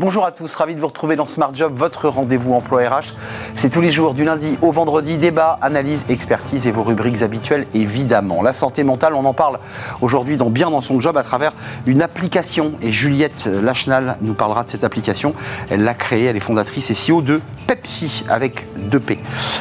Bonjour à tous, ravi de vous retrouver dans Smart Job, votre rendez-vous emploi RH. C'est tous les jours du lundi au vendredi, débat, analyse, expertise et vos rubriques habituelles évidemment. La santé mentale, on en parle aujourd'hui dans Bien dans son job à travers une application et Juliette Lachenal nous parlera de cette application. Elle l'a créée, elle est fondatrice et CEO de Pepsi avec 2P.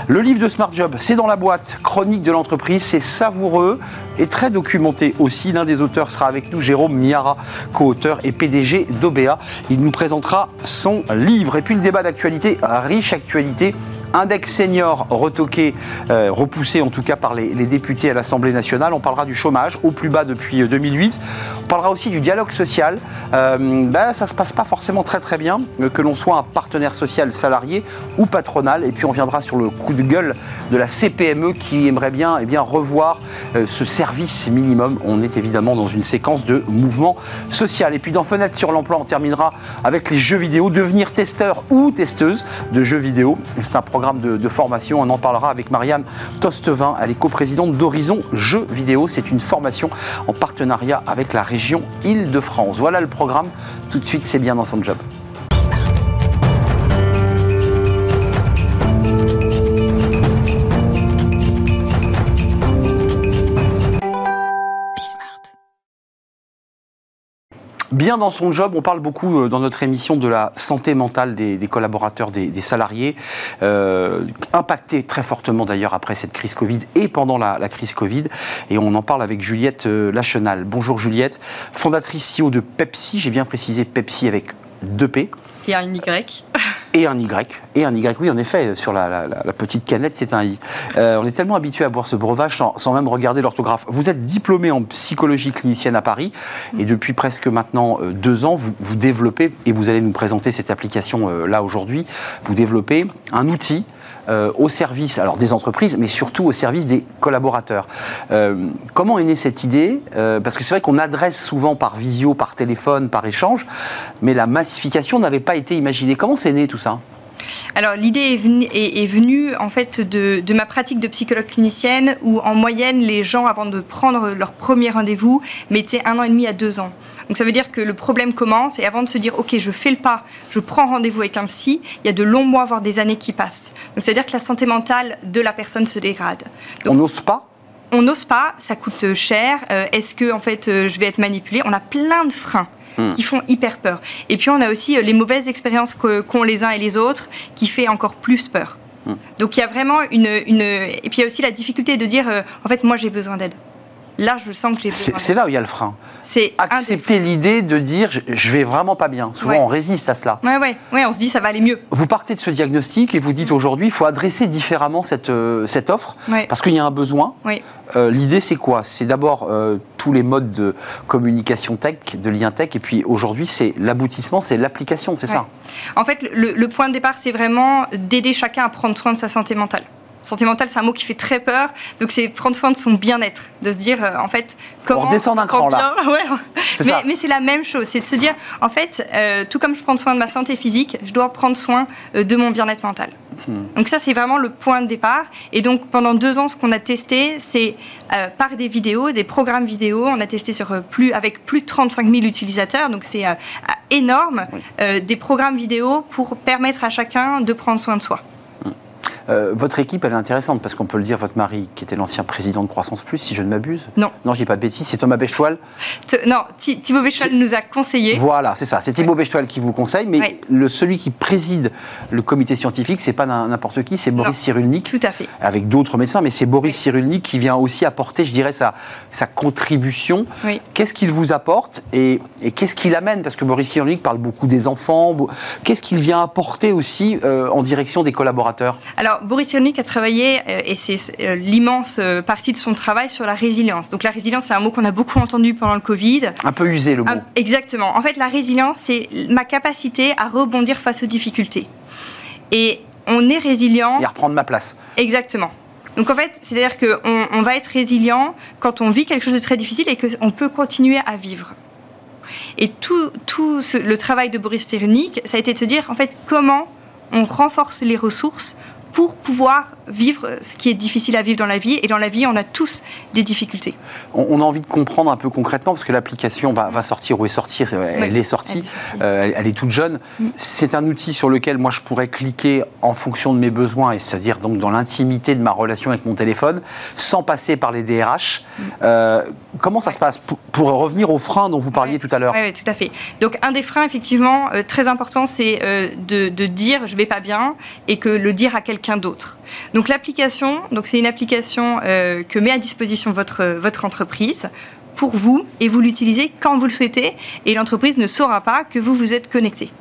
Le livre de Smart Job, c'est dans la boîte, chronique de l'entreprise, c'est savoureux et très documenté aussi. L'un des auteurs sera avec nous, Jérôme Miara, co-auteur et PDG d'OBA. Il nous présentera son livre. Et puis le débat d'actualité, riche actualité Index senior retoqué, euh, repoussé en tout cas par les, députés à l'Assemblée nationale. On parlera du chômage au plus bas depuis 2008. Euh, On parlera aussi du dialogue social. Ben, ça ne se passe pas forcément très très bien, que l'on soit un partenaire social salarié ou patronal. Et puis on viendra sur le coup de gueule de la CPME qui aimerait bien, eh bien revoir ce service minimum. On est évidemment dans une séquence de mouvement social. Et puis dans Fenêtre sur l'emploi, on terminera avec les jeux vidéo. Devenir testeur ou testeuse de jeux vidéo. C'est un programme de, formation. On en parlera avec Marianne Tostevin. Elle est coprésidente d'Horizon Jeux Vidéo. C'est une formation en partenariat avec la région Île-de-France. Voilà le programme. Tout de suite, c'est bien dans son job. Bien dans son job. On parle beaucoup euh, dans notre émission de la santé mentale des, collaborateurs, des, salariés, euh, impactés très fortement d'ailleurs après cette crise Covid et pendant la, crise Covid. Et on en parle avec Juliette euh, Lachenal. Bonjour Juliette, fondatrice CEO de Pepsi. J'ai bien précisé Pepsi avec 2P. Et un Y. Et un Y. Et un Y, oui, en effet, sur la, petite canette, c'est un I. Euh, on est tellement habitué à boire ce breuvage sans, même regarder l'orthographe. Vous êtes diplômé en psychologie clinicienne à Paris et depuis presque maintenant euh, deux ans, vous, vous développez, et vous allez nous présenter cette application euh, là aujourd'hui, vous développez un outil euh, au service alors des entreprises, mais surtout au service des collaborateurs. Euh, comment est née cette idée? Euh, Parce que c'est vrai qu'on adresse souvent par visio, par téléphone, par échange, mais la massification n'avait pas été imaginée. Comment c'est né tout ça? Alors l'idée est, venue, en fait de, ma pratique de psychologue clinicienne où en moyenne les gens avant de prendre leur premier rendez-vous mettaient un an et demi à deux ans. Donc ça veut dire que le problème commence et avant de se dire ok je fais le pas, je prends rendez-vous avec un psy, il y a de longs mois voire des années qui passent. Donc ça veut dire que la santé mentale de la personne se dégrade. On n'ose pas? on n'ose pas, ça coûte cher. Euh, est-ce que en fait euh, je vais être manipulé On a plein de freins. Hmm. qui font hyper peur. Et puis on a aussi euh, les mauvaises expériences qu'ont les uns et les autres qui fait encore plus peur. Hmm. Donc il y a vraiment une, une, Et puis il y a aussi la difficulté de dire, en fait, moi j'ai besoin d'aide. Là, je sens que besoin C'est là où il y a le frein. C'est accepter l'idée de dire je, vais vraiment pas bien. Souvent, on résiste à cela. Ouais, ouais, ouais, on se dit ça va aller mieux. Vous partez de ce diagnostic et vous dites mm. aujourd'hui, il faut adresser différemment cette, euh, cette offre parce qu'il y a un besoin. Euh, l'idée, c'est quoi? C'est d'abord euh, tous les modes de communication tech, de lien tech, et puis aujourd'hui, c'est l'aboutissement, c'est l'application, c'est ça? En fait, le point de départ, c'est vraiment d'aider chacun à prendre soin de sa santé mentale. Santé mentale, c'est un mot qui fait très peur. Donc, c'est prendre soin de son bien-être, de se dire, euh, en fait, comment. On redescend d'un cran là. mais, mais c'est la même chose. C'est de se dire, en fait, euh, tout comme je prends soin de ma santé physique, je dois prendre soin euh, de mon bien-être mental. Hmm. Donc, ça, c'est vraiment le point de départ. Et donc, pendant deux ans, ce qu'on a testé, c'est par des vidéos, des programmes vidéo. On a testé sur plus, avec plus de 35 000 utilisateurs. Donc, c'est énorme. des programmes vidéo pour permettre à chacun de prendre soin de soi. Euh, votre équipe, elle est intéressante parce qu'on peut le dire, votre mari, qui était l'ancien président de Croissance Plus, si je ne m'abuse. Non. Non, je dis pas de bêtises, c'est Thomas Bechtoil. Non, Thibaut Bechtoil nous a conseillé. Voilà, c'est ça. C'est Thibaut Bechtoil qui vous conseille, mais le, celui qui préside le comité scientifique, c'est pas n'importe qui, c'est Boris Cyrulnik. Tout à fait. Avec d'autres médecins, mais c'est Boris Cyrulnik qui vient aussi apporter, je dirais, sa, sa contribution. Qu'est-ce qu'il vous apporte et, qu'est-ce qu'il amène? Parce que Boris Cyrulnik parle beaucoup des enfants. Qu'est-ce qu'il vient apporter aussi euh, en direction des collaborateurs? Alors, Boris Cyrulnik a travaillé, euh, et c'est euh, l'immense euh, partie de son travail, sur la résilience. Donc la résilience, c'est un mot qu'on a beaucoup entendu pendant le Covid. Un peu usé le mot. exactement. En fait, la résilience, c'est ma capacité à rebondir face aux difficultés. Et on est résilient. Et à reprendre ma place. Exactement. Donc en fait, c'est-à-dire qu'on on va être résilient quand on vit quelque chose de très difficile et qu'on peut continuer à vivre. Et tout, tout le travail de Boris Cyrulnik, ça a été de se dire, en fait, comment on renforce les ressources pour pouvoir vivre ce qui est difficile à vivre dans la vie. Et dans la vie, on a tous des difficultés. On, a envie de comprendre un peu concrètement, parce que l'application va, sortir ou est sortie, elle, est sortie, euh, elle est, toute jeune. Mm. C'est un outil sur lequel moi je pourrais cliquer en fonction de mes besoins, et c'est-à-dire donc dans l'intimité de ma relation avec mon téléphone, sans passer par les DRH. Mm. Euh, comment ça se passe pour, revenir aux freins dont vous parliez tout à l'heure Oui, tout à fait. Donc un des freins, effectivement, euh, très important, c'est de, de, dire je vais pas bien et que le dire à quelqu'un d'autre. Donc l'application, donc c'est une application euh, que met à disposition votre, votre entreprise pour vous et vous l'utilisez quand vous le souhaitez et l'entreprise ne saura pas que vous vous êtes connecté.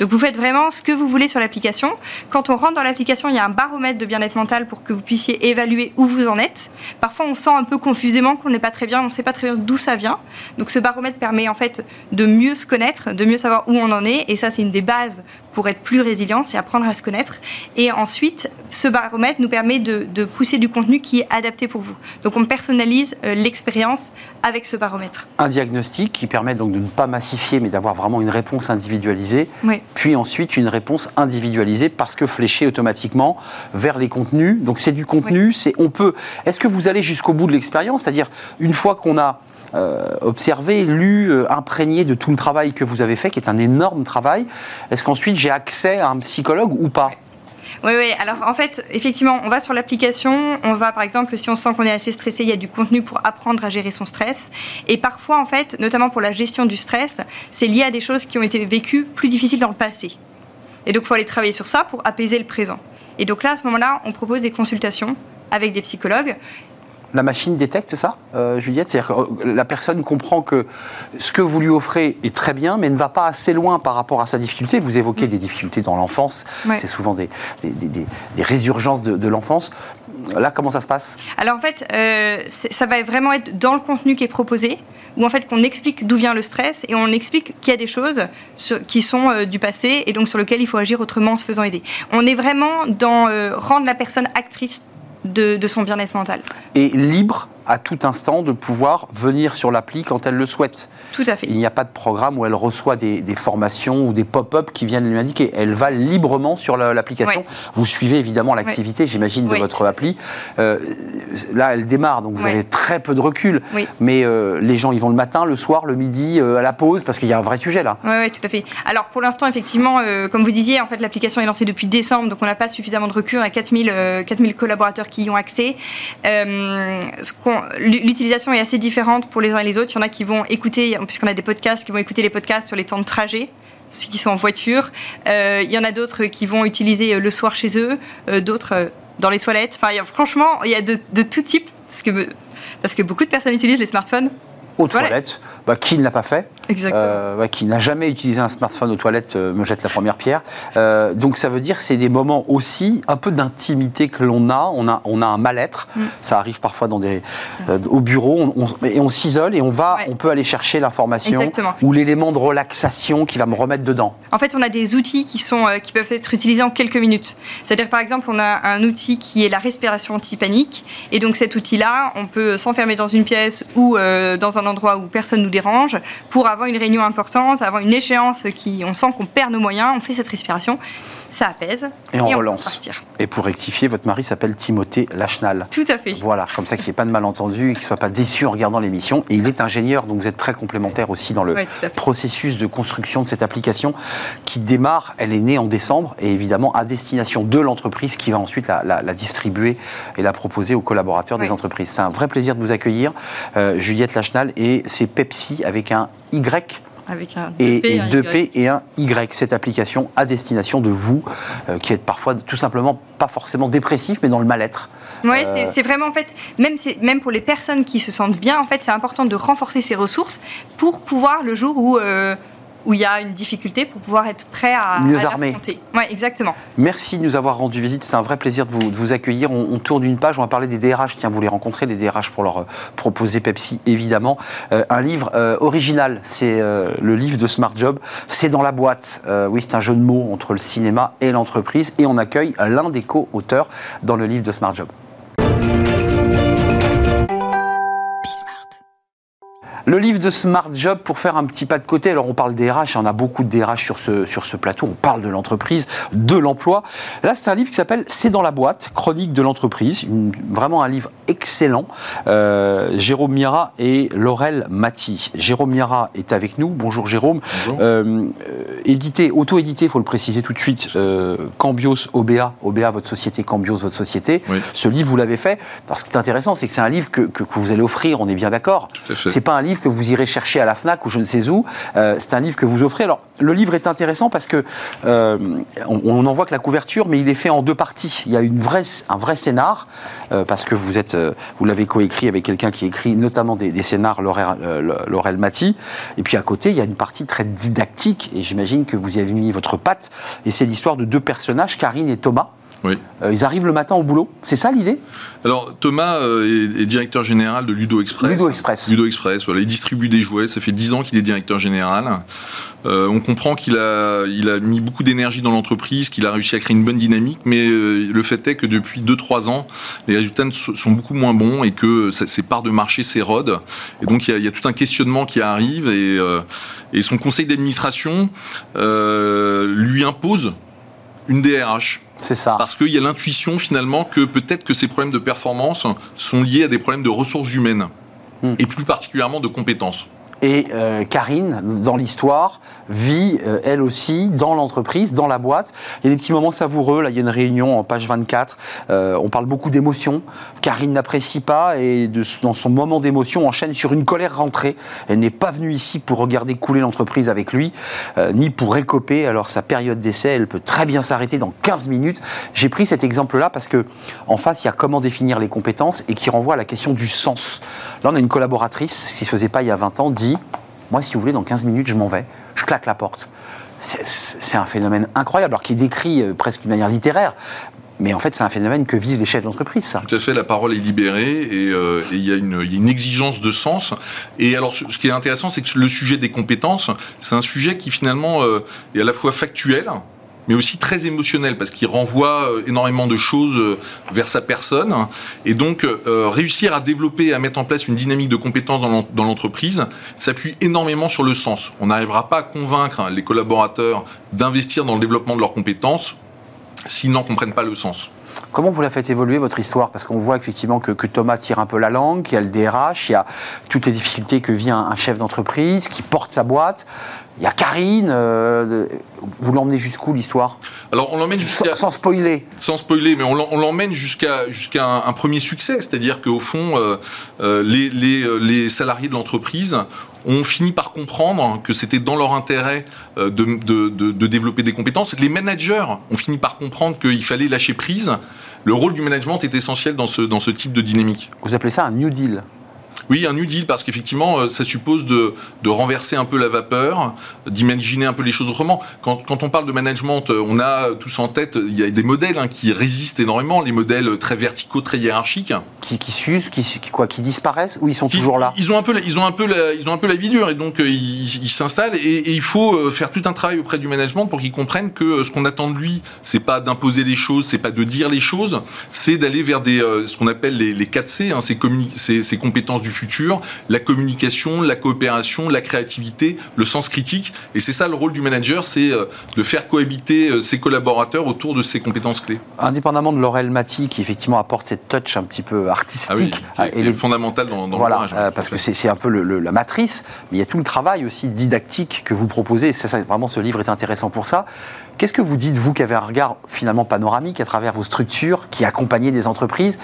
Donc vous faites vraiment ce que vous voulez sur l'application. Quand on rentre dans l'application, il y a un baromètre de bien-être mental pour que vous puissiez évaluer où vous en êtes. Parfois, on sent un peu confusément qu'on n'est pas très bien, on ne sait pas très bien d'où ça vient. Donc ce baromètre permet en fait de mieux se connaître, de mieux savoir où on en est. Et ça, c'est une des bases pour être plus résilient, c'est apprendre à se connaître. Et ensuite, ce baromètre nous permet de, pousser du contenu qui est adapté pour vous. Donc on personnalise euh, l'expérience avec ce baromètre. Un diagnostic qui permet donc de ne pas massifier, mais d'avoir vraiment une réponse individualisée. Puis ensuite une réponse individualisée parce que fléchée automatiquement vers les contenus. Donc c'est du contenu, c'est on peut. Est-ce que vous allez jusqu'au bout de l'expérience, c'est-à-dire une fois qu'on a observé, lu, euh, imprégné de tout le travail que vous avez fait, qui est un énorme travail. Est-ce qu'ensuite j'ai accès à un psychologue ou pas? Oui, oui. Alors en fait, effectivement, on va sur l'application. On va, par exemple, si on sent qu'on est assez stressé, il y a du contenu pour apprendre à gérer son stress. Et parfois, en fait, notamment pour la gestion du stress, c'est lié à des choses qui ont été vécues plus difficiles dans le passé. Et donc, il faut aller travailler sur ça pour apaiser le présent. Et donc là, à ce moment-là, on propose des consultations avec des psychologues la machine détecte ça, euh, Juliette? C'est-à-dire que euh, la personne comprend que ce que vous lui offrez est très bien, mais ne va pas assez loin par rapport à sa difficulté. Vous évoquez mm. des difficultés dans l'enfance, c'est souvent des, résurgences de, l'enfance. Là, comment ça se passe? Alors en fait, euh, ça va vraiment être dans le contenu qui est proposé, où en fait qu'on explique d'où vient le stress et on explique qu'il y a des choses qui sont du passé et donc sur lesquelles il faut agir autrement en se faisant aider. On est vraiment dans rendre la personne actrice de, son bien-être mental. Et libre à tout instant de pouvoir venir sur l'appli quand elle le souhaite. Tout à fait. Il n'y a pas de programme où elle reçoit des, formations ou des pop-up qui viennent lui indiquer. Elle va librement sur l'application. Vous suivez évidemment l'activité, j'imagine, de votre appli. Euh, là, elle démarre, donc vous avez très peu de recul. Mais euh, les gens, ils vont le matin, le soir, le midi, euh, à la pause, parce qu'il y a un vrai sujet là. Oui, tout à fait. Alors pour l'instant, effectivement, comme vous disiez, en fait, l'application est lancée depuis décembre, donc on n'a pas suffisamment de recul. On a 4000, 4000 collaborateurs qui y ont accès. ce qu'on l'utilisation est assez différente pour les uns et les autres. Il y en a qui vont écouter, puisqu'on a des podcasts, qui vont écouter les podcasts sur les temps de trajet ceux qui sont en voiture. Euh, il y en a d'autres qui vont utiliser euh, le soir chez eux, euh, d'autres dans les toilettes. Enfin, franchement, il y a de, de tout type, parce que, parce que beaucoup de personnes utilisent les smartphones aux toilettes. Bah, qui ne l'a pas fait? Exactement. Euh, qui n'a jamais utilisé un smartphone aux toilettes euh, me jette la première pierre. Euh, donc ça veut dire que c'est des moments aussi un peu d'intimité que l'on a. On a, on a un mal-être. Mm. Ça arrive parfois dans des, au bureau on, et on s'isole et on va, on peut aller chercher l'information ou l'élément de relaxation qui va me remettre dedans. En fait, on a des outils qui sont qui peuvent être utilisés en quelques minutes. C'est-à-dire par exemple, on a un outil qui est la respiration anti-panique et donc cet outil-là, on peut s'enfermer dans une pièce ou dans un endroit où personne nous dérange, pour avoir une réunion importante, avoir une échéance qui, on sent qu'on perd nos moyens, on fait cette respiration, ça apaise. Et on relance. et pour rectifier, votre mari s'appelle Timothée Lachenal. Tout à fait. Voilà, comme ça qu'il n'y ait pas de malentendu et qu'il ne soit pas déçu en regardant l'émission. Et il est ingénieur, donc vous êtes très complémentaire aussi dans le processus de construction de cette application qui démarre, elle est née en décembre et évidemment à destination de l'entreprise qui va ensuite la, distribuer et la proposer aux collaborateurs des entreprises. C'est un vrai plaisir de vous accueillir, euh, Juliette Lachenal, et c'est Pepsi avec un Y avec un et, deux P et un Y. Cette application à destination de vous, euh, qui êtes parfois tout simplement pas forcément dépressif, mais dans le mal-être. Oui, euh, c'est vraiment en fait, même, même pour les personnes qui se sentent bien, en fait, c'est important de renforcer ces ressources pour pouvoir le jour où euh, où il y a une difficulté pour pouvoir être prêt à mieux armé. Oui, exactement. Merci de nous avoir rendu visite. C'est un vrai plaisir de vous, de vous accueillir. On, tourne une page. On va parler des DRH. Tiens, vous les rencontrez, des DRH pour leur euh, proposer Pepsi, évidemment. Euh, un livre euh, original. C'est le livre de Smart Job. C'est dans la boîte. oui, c'est un jeu de mots entre le cinéma et l'entreprise. Et on accueille l'un des co-auteurs dans le livre de Smart Job. Le livre de Smart Job, pour faire un petit pas de côté, alors on parle des RH, on a beaucoup de DRH sur ce, sur ce plateau, on parle de l'entreprise, de l'emploi. Là, c'est un livre qui s'appelle C'est dans la boîte, chronique de l'entreprise, vraiment un livre excellent. Euh, Jérôme Mira et Laurel Mati. Jérôme Mira est avec nous. Bonjour Jérôme. Bonjour. Euh, édité, auto-édité, il faut le préciser tout de suite, euh, Cambios OBA, OBA votre société, Cambios votre société. Oui. Ce livre, vous l'avez fait. Parce que c'est intéressant, c'est que c'est un livre que, que- que vous allez offrir, on est bien d'accord. Tout à fait. C'est pas un livre que vous irez chercher à la FNAC ou je ne sais où. Euh, c'est un livre que vous offrez. Alors, le livre est intéressant parce que euh, on, en voit que la couverture, mais il est fait en deux parties. Il y a une vraie, un vrai scénar, euh, parce que vous êtes, euh, vous l'avez coécrit avec quelqu'un qui écrit notamment des, scénars, Laurel, Laurel Mati. Et puis à côté, il y a une partie très didactique, et j'imagine que vous y avez mis votre patte. Et c'est l'histoire de deux personnages, Karine et Thomas. Oui. Euh, ils arrivent le matin au boulot. C'est ça l'idée? Alors Thomas euh, est, est directeur général de Ludo Express. Ludo Express. Ludo Express, voilà, il distribue des jouets. Ça fait 10 ans qu'il est directeur général. Euh, on comprend qu'il a, il a mis beaucoup d'énergie dans l'entreprise, qu'il a réussi à créer une bonne dynamique, mais euh, le fait est que depuis 2-3 ans, les résultats sont beaucoup moins bons et que ses parts de marché s'érodent. Et donc il y, a, il y a tout un questionnement qui arrive et, et son conseil d'administration lui impose une DRH. C'est ça. Parce qu'il y a l'intuition finalement que peut-être que ces problèmes de performance sont liés à des problèmes de ressources humaines. Hmm. Et plus particulièrement de compétences. Et euh, Karine, dans l'histoire, vit euh, elle aussi dans l'entreprise, dans la boîte. Il y a des petits moments savoureux. Là, il y a une réunion en page 24. Euh, on parle beaucoup d'émotions. Karine n'apprécie pas et dans son moment d'émotion enchaîne sur une colère rentrée. Elle n'est pas venue ici pour regarder couler l'entreprise avec lui, ni pour récoper. Alors sa période d'essai, elle peut très bien s'arrêter dans 15 minutes. J'ai pris cet exemple-là parce que en face, il y a comment définir les compétences et qui renvoie à la question du sens. Là, on a une collaboratrice, ce qui se faisait pas il y a 20 ans, Moi, si vous voulez, dans 15 minutes, je m'en vais, je claque la porte. C'est- un phénomène incroyable, alors qui est décrit euh, presque d'une manière littéraire. Mais en fait, c'est un phénomène que vivent les chefs d'entreprise. Tout à fait, la parole est libérée et euh, il y, a une- exigence de sens. Et alors, ce ce qui est intéressant, c'est que le sujet des compétences, c'est un sujet qui finalement euh, est à la fois factuel, mais aussi très émotionnel, parce qu'il renvoie euh, énormément de choses euh, vers sa personne. Et donc, euh, réussir à développer, à mettre en place une dynamique de compétences dans l'en- dans l'entreprise, s'appuie énormément sur le sens. On n'arrivera pas à convaincre les collaborateurs d'investir dans le développement de leurs compétences s'ils n'en comprennent pas le sens. Comment vous la faites évoluer, votre histoire? Parce qu'on voit effectivement que, que Thomas tire un peu la langue, qu'il y a le DRH, il y a toutes les difficultés que vit un, un chef d'entreprise qui porte sa boîte. Il y a Karine. euh, vous l'emmenez jusqu'où, l'histoire? Alors, on l'emmène jusqu'à... sans spoiler. sans spoiler, mais on l'emmène jusqu'à jusqu'à un, un premier succès, c'est-à-dire qu'au fond, euh, les, les, euh, les salariés de l'entreprise ont fini par comprendre que c'était dans leur intérêt euh, de, de- de- développer des compétences. Les managers ont fini par comprendre qu'il fallait lâcher prise. Le rôle du management est essentiel dans ce, dans ce type de dynamique. Vous appelez ça un New Deal. Oui, un New Deal, parce qu'effectivement, euh, ça suppose de, de renverser un peu la vapeur, d'imaginer un peu les choses autrement. Quand, quand on parle de management, euh, on a tous en tête, il y a des modèles hein, qui résistent énormément, les modèles très verticaux, très hiérarchiques. Qui, qui s'usent, qui, qui- quoi, qui disparaissent ou ils sont Qui- toujours là? Ils ont un peu, la- ils ont un peu, la, ils ont un peu la vie dure et donc euh, ils s'installent et, et il faut euh, faire tout un travail auprès du management pour qu'il comprenne que euh, ce qu'on attend de lui, c'est pas d'imposer les choses, c'est pas de dire les choses, c'est d'aller vers des, euh, ce qu'on appelle les, les 4 C, hein, ces, communi- ces- ces compétences du futur, la communication, la coopération, la créativité, le sens critique. Et c'est ça le rôle du manager, c'est euh, de faire cohabiter euh, ses collaborateurs autour de ces compétences clés. Indépendamment de Laurel Mati, qui effectivement apporte cette touch un petit peu artistique. Ah oui, est, et les- fondamental dans, dans voilà, euh, parce que c'est un peu le- le- la matrice, mais il y a tout le travail aussi didactique que vous proposez. et Ça, ça, vraiment, ce livre est intéressant pour ça. Qu'est-ce que vous dites, vous qui avez un regard finalement panoramique à travers vos structures, qui accompagnez des entreprises?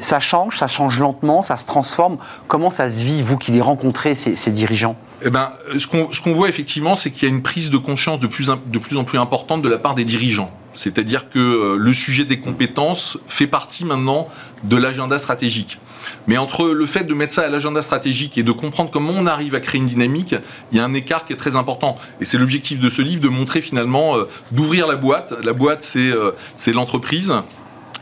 Ça change, ça change lentement, ça se transforme. Comment ça se vit, vous qui les rencontrez, ces, dirigeants? Eh ben, ce qu'on voit effectivement, c'est qu'il y a une prise de conscience de plus, en plus importante de la part des dirigeants. C'est-à-dire que euh, le sujet des compétences fait partie maintenant de l'agenda stratégique. Mais entre le fait de mettre ça à l'agenda stratégique et de comprendre comment on arrive à créer une dynamique, il y a un écart qui est très important. Et c'est l'objectif de ce livre de montrer finalement, euh, d'ouvrir la boîte. La boîte, c'est euh, l'entreprise.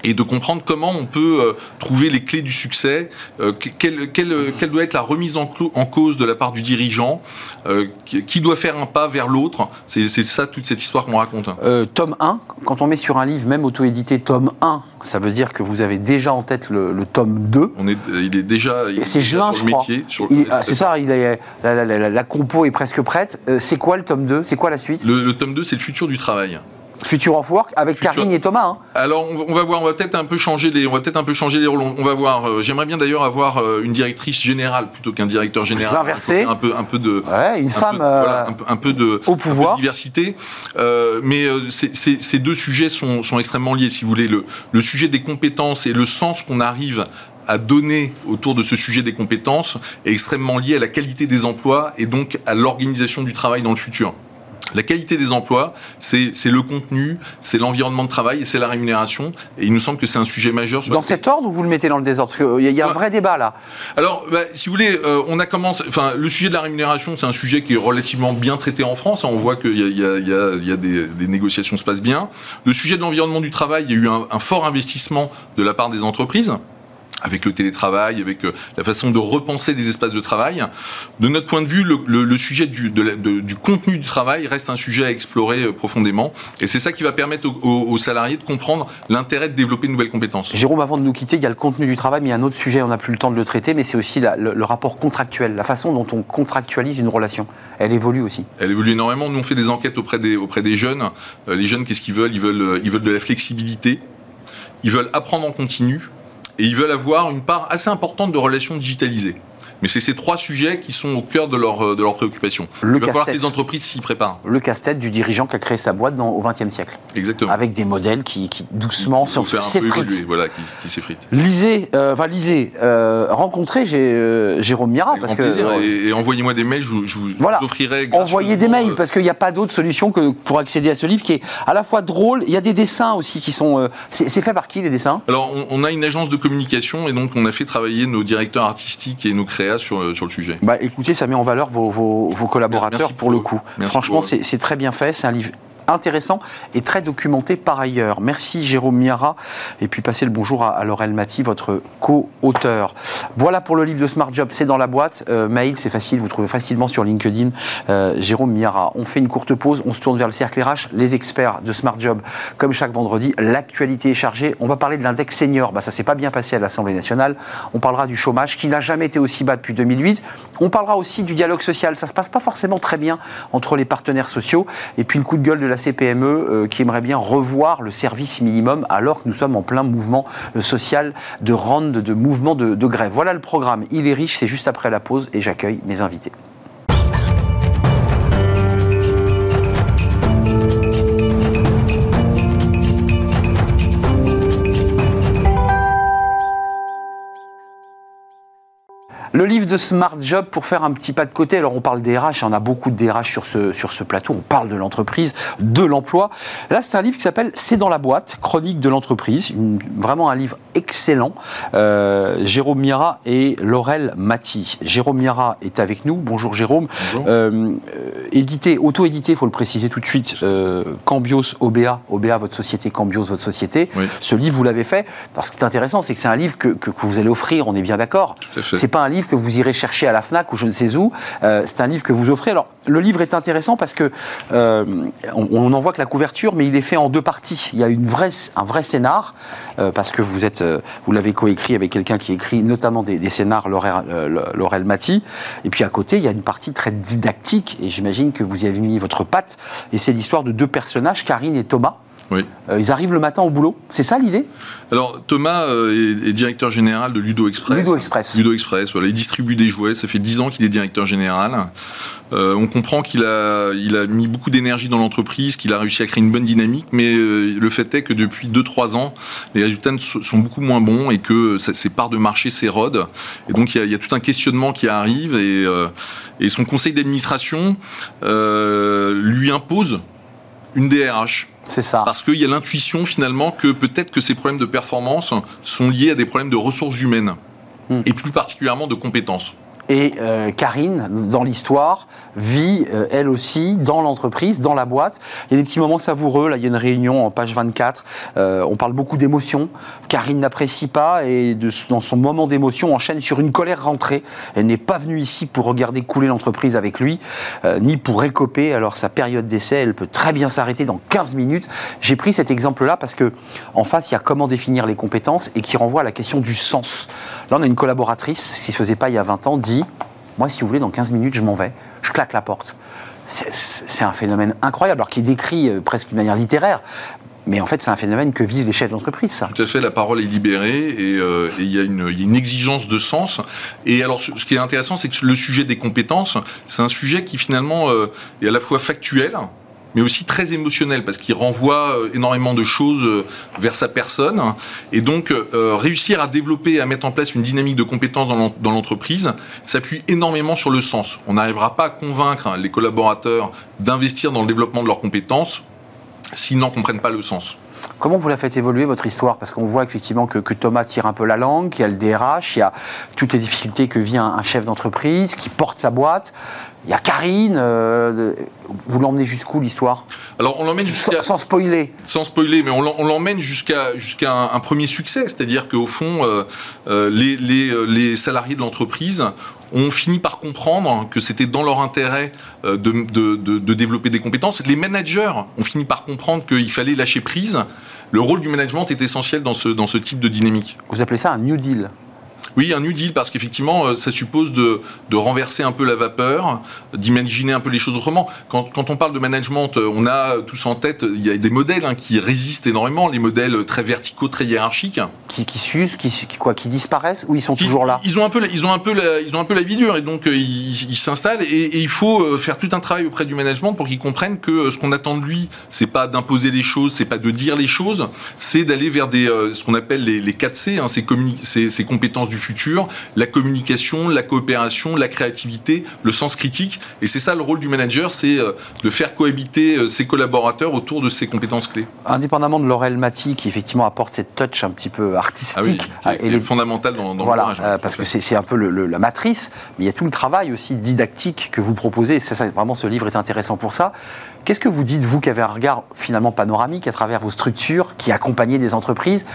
Et de comprendre comment on peut euh, trouver les clés du succès, euh, quelle, quelle, quelle, doit être la remise en, en, cause de la part du dirigeant, euh, qui, doit faire un pas vers l'autre. C'est ça toute cette histoire qu'on raconte. Euh, tome 1, quand on met sur un livre, même auto-édité, tome 1, ça veut dire que vous avez déjà en tête le, le tome 2. On est, il est déjà, c'est juin, sur le métier. Ah, c'est ça, il est, la, la, la, la, compo est presque prête. c'est quoi le tome 2 C'est quoi la suite? Le, le tome 2, c'est le futur du travail. Future of Work avec Future... Karine et Thomas. Hein. Alors on va voir, on va peut-être un peu changer les, on va peut-être un peu changer les rôles. On va voir. Euh, J'aimerais bien d'ailleurs avoir euh, une directrice générale plutôt qu'un directeur général. Inversé. Un peu, un peu de. Ouais, une un femme. Peu, euh, voilà, un, peu, un, peu, de. Au pouvoir. De diversité. Euh, mais ces deux sujets sont, sont, extrêmement liés, si vous voulez. Le, le sujet des compétences et le sens qu'on arrive à donner autour de ce sujet des compétences est extrêmement lié à la qualité des emplois et donc à l'organisation du travail dans le futur. La qualité des emplois, c'est le contenu, c'est l'environnement de travail et c'est la rémunération. Et il nous semble que c'est un sujet majeur. Sur dans cet ordre ou vous le mettez dans le désordre? Parce qu'il y, a un vrai débat là. Alors, bah, si vous voulez, euh, on a commencé. Enfin, le sujet de la rémunération, c'est un sujet qui est relativement bien traité en France. On voit qu'il y, y, y, a des, des, négociations se passent bien. Le sujet de l'environnement du travail, il y a eu un, un fort investissement de la part des entreprises avec le télétravail, avec la façon de repenser des espaces de travail. De notre point de vue, le, le, le sujet du, de la, de, du, contenu du travail reste un sujet à explorer profondément. Et c'est ça qui va permettre aux, aux salariés de comprendre l'intérêt de développer de nouvelles compétences. Jérôme, avant de nous quitter, il y a le contenu du travail, mais il y a un autre sujet, on n'a plus le temps de le traiter, mais c'est aussi la, le, le, rapport contractuel, la façon dont on contractualise une relation. Elle évolue aussi. Elle évolue énormément. Nous, on fait des enquêtes auprès des, auprès des jeunes. Euh, les jeunes, qu'est-ce qu'ils veulent? Ils, veulent ils veulent de la flexibilité. Ils veulent apprendre en continu et ils veulent avoir une part assez importante de relations digitalisées. Mais c'est ces trois sujets qui sont au cœur de leur, de leur préoccupation. Le Il va falloir que les entreprises s'y préparent. Le casse-tête du dirigeant qui a créé sa boîte dans, au XXe siècle. Exactement. Avec des modèles qui, qui doucement s'effritent. Voilà, qui, qui s'effritent. Lisez, euh, enfin lisez, euh, rencontrez euh, Jérôme Mira. Avec parce grand que, plaisir. Et, et envoyez-moi des mails, je, vous, je vous voilà. offrirai. Envoyez des mails, parce qu'il n'y a pas d'autre solution que pour accéder à ce livre qui est à la fois drôle. Il y a des dessins aussi qui sont. euh, c'est fait par qui les dessins? Alors, on, on, a une agence de communication et donc on a fait travailler nos directeurs artistiques et nos créas sur, sur le sujet. Bah, écoutez, ça met en valeur vos, vos, vos collaborateurs Merci pour, pour le coup. Merci Franchement, c'est très bien fait. C'est un livre intéressant et très documenté par ailleurs. Merci Jérôme Miara et puis passez le bonjour à, Laurel Mati, votre co-auteur. Voilà pour le livre de Smart Job, c'est dans la boîte. Euh, mail, c'est facile, vous trouvez facilement sur LinkedIn euh, Jérôme Miara. On fait une courte pause, on se tourne vers le cercle RH, les experts de Smart Job, comme chaque vendredi. L'actualité est chargée. On va parler de l'index senior. Bah, ça s'est pas bien passé à l'Assemblée nationale. On parlera du chômage qui n'a jamais été aussi bas depuis 2008. On parlera aussi du dialogue social. Ça se passe pas forcément très bien entre les partenaires sociaux. Et puis le coup de gueule de la CPME euh, qui aimerait bien revoir le service minimum alors que nous sommes en plein mouvement euh, social de ronde, de mouvement de grève. Voilà le programme. Il est riche, c'est juste après la pause et j'accueille mes invités. Le livre de Smart Job pour faire un petit pas de côté. Alors on parle des RH, on a beaucoup de DRH sur ce, sur ce plateau, on parle de l'entreprise, de l'emploi. Là c'est un livre qui s'appelle C'est dans la boîte, chronique de l'entreprise. Vraiment un livre excellent. Euh, Jérôme Mira et Laurel Mati. Jérôme Mira est avec nous. Bonjour Jérôme. Bonjour. Euh, édité, auto-édité, il faut le préciser tout de suite, euh, Cambios OBA, OBA votre société, Cambios votre société. Oui. Ce livre vous l'avez fait. parce que ce qui est intéressant, c'est que c'est un livre que, que, que vous allez offrir, on est bien d'accord. Tout à fait. C'est pas un livre que vous irez chercher à la FNAC ou je ne sais où. Euh, c'est un livre que vous offrez. Alors, le livre est intéressant parce que euh, on, en voit que la couverture, mais il est fait en deux parties. Il y a une vraie, un vrai scénar, euh, parce que vous êtes, euh, vous l'avez coécrit avec quelqu'un qui écrit notamment des, scénars, Laurel, Laurel Mati. Et puis à côté, il y a une partie très didactique, et j'imagine que vous y avez mis votre patte. Et c'est l'histoire de deux personnages, Karine et Thomas. Oui. Euh, ils arrivent le matin au boulot. C'est ça l'idée? Alors Thomas euh, est, est, directeur général de Ludo Express. Ludo Express. Ludo Express. Voilà, il distribue des jouets. Ça fait 10 ans qu'il est directeur général. Euh, on comprend qu'il a, il a mis beaucoup d'énergie dans l'entreprise, qu'il a réussi à créer une bonne dynamique, mais le fait est que depuis 2-3 ans, les résultats sont beaucoup moins bons et que ses parts de marché s'érodent. Et donc il y, a, il y, a, tout un questionnement qui arrive et, et son conseil d'administration lui impose une DRH. C'est ça. Parce qu'il y a l'intuition finalement que peut-être que ces problèmes de performance sont liés à des problèmes de ressources humaines Hmm. et plus particulièrement de compétences. Et euh, Karine, dans l'histoire, vit euh, elle aussi dans l'entreprise, dans la boîte. Il y a des petits moments savoureux. Là, il y a une réunion en page 24. Euh, on parle beaucoup d'émotions. Karine n'apprécie pas et dans son moment d'émotion enchaîne sur une colère rentrée. Elle n'est pas venue ici pour regarder couler l'entreprise avec lui, ni pour récoper. Alors sa période d'essai, elle peut très bien s'arrêter dans 15 minutes. J'ai pris cet exemple-là parce que en face, il y a comment définir les compétences et qui renvoie à la question du sens. Là, on a une collaboratrice, ne se faisait pas il y a 20 ans, Moi, si vous voulez, dans 15 minutes, je m'en vais, je claque la porte. C'est un phénomène incroyable, alors qui est décrit euh, presque d'une manière littéraire. Mais en fait, c'est un phénomène que vivent les chefs d'entreprise. Tout à fait, la parole est libérée et euh, il y, a une exigence de sens. Et alors, ce, qui est intéressant, c'est que le sujet des compétences, c'est un sujet qui finalement euh, est à la fois factuel, mais aussi très émotionnel parce qu'il renvoie euh, énormément de choses euh, vers sa personne. Et donc, euh, réussir à développer, à mettre en place une dynamique de compétences dans l'entreprise s'appuie énormément sur le sens. On n'arrivera pas à convaincre les collaborateurs d'investir dans le développement de leurs compétences s'ils n'en comprennent pas le sens. Comment vous la faites évoluer votre histoire? Parce qu'on voit effectivement que, Thomas tire un peu la langue, qu'il y a le DRH, il y a toutes les difficultés que vit un chef d'entreprise qui porte sa boîte. Il y a Karine. Euh, vous l'emmenez jusqu'où l'histoire? Alors on l'emmène jusqu'à sans, spoiler. Sans spoiler, mais on l'emmène jusqu'à jusqu'à un, premier succès, c'est-à-dire qu'au fond, euh, euh, les, les, les, salariés de l'entreprise ont fini par comprendre que c'était dans leur intérêt de, de, de, de, développer des compétences. Les managers ont fini par comprendre qu'il fallait lâcher prise. Le rôle du management est essentiel dans ce, dans ce type de dynamique. Vous appelez ça un New Deal? Oui, un New Deal, parce qu'effectivement, euh, ça suppose de, de, renverser un peu la vapeur, d'imaginer un peu les choses autrement. Quand, quand, on parle de management, euh, on a tous en tête, il y a des modèles hein, qui résistent énormément, les modèles très verticaux, très hiérarchiques. Qui, qui s'usent, qui, quoi, qui disparaissent, ou ils sont toujours là? ils ont, un peu, ils, ont un peu la, ils ont un peu la vie dure, et donc euh, ils s'installent, et, et, il faut faire tout un travail auprès du management pour qu'il comprenne que ce qu'on attend de lui, c'est pas d'imposer les choses, c'est pas de dire les choses, c'est d'aller vers des, ce qu'on appelle les, les 4 C, hein, ces, ces, ces compétences du futur, la communication, la coopération, la créativité, le sens critique. Et c'est ça le rôle du manager, c'est euh, de faire cohabiter euh, ses collaborateurs autour de ses compétences clés. Indépendamment de Laurel Mati, qui effectivement apporte cette touch un petit peu artistique. Ah oui, est fondamental dans, dans voilà, euh, parce que c'est un peu la matrice, mais il y a tout le travail aussi didactique que vous proposez. Ça, vraiment, ce livre est intéressant pour ça. Qu'est-ce que vous dites, vous qui avez un regard finalement panoramique à travers vos structures, qui accompagnez des entreprises?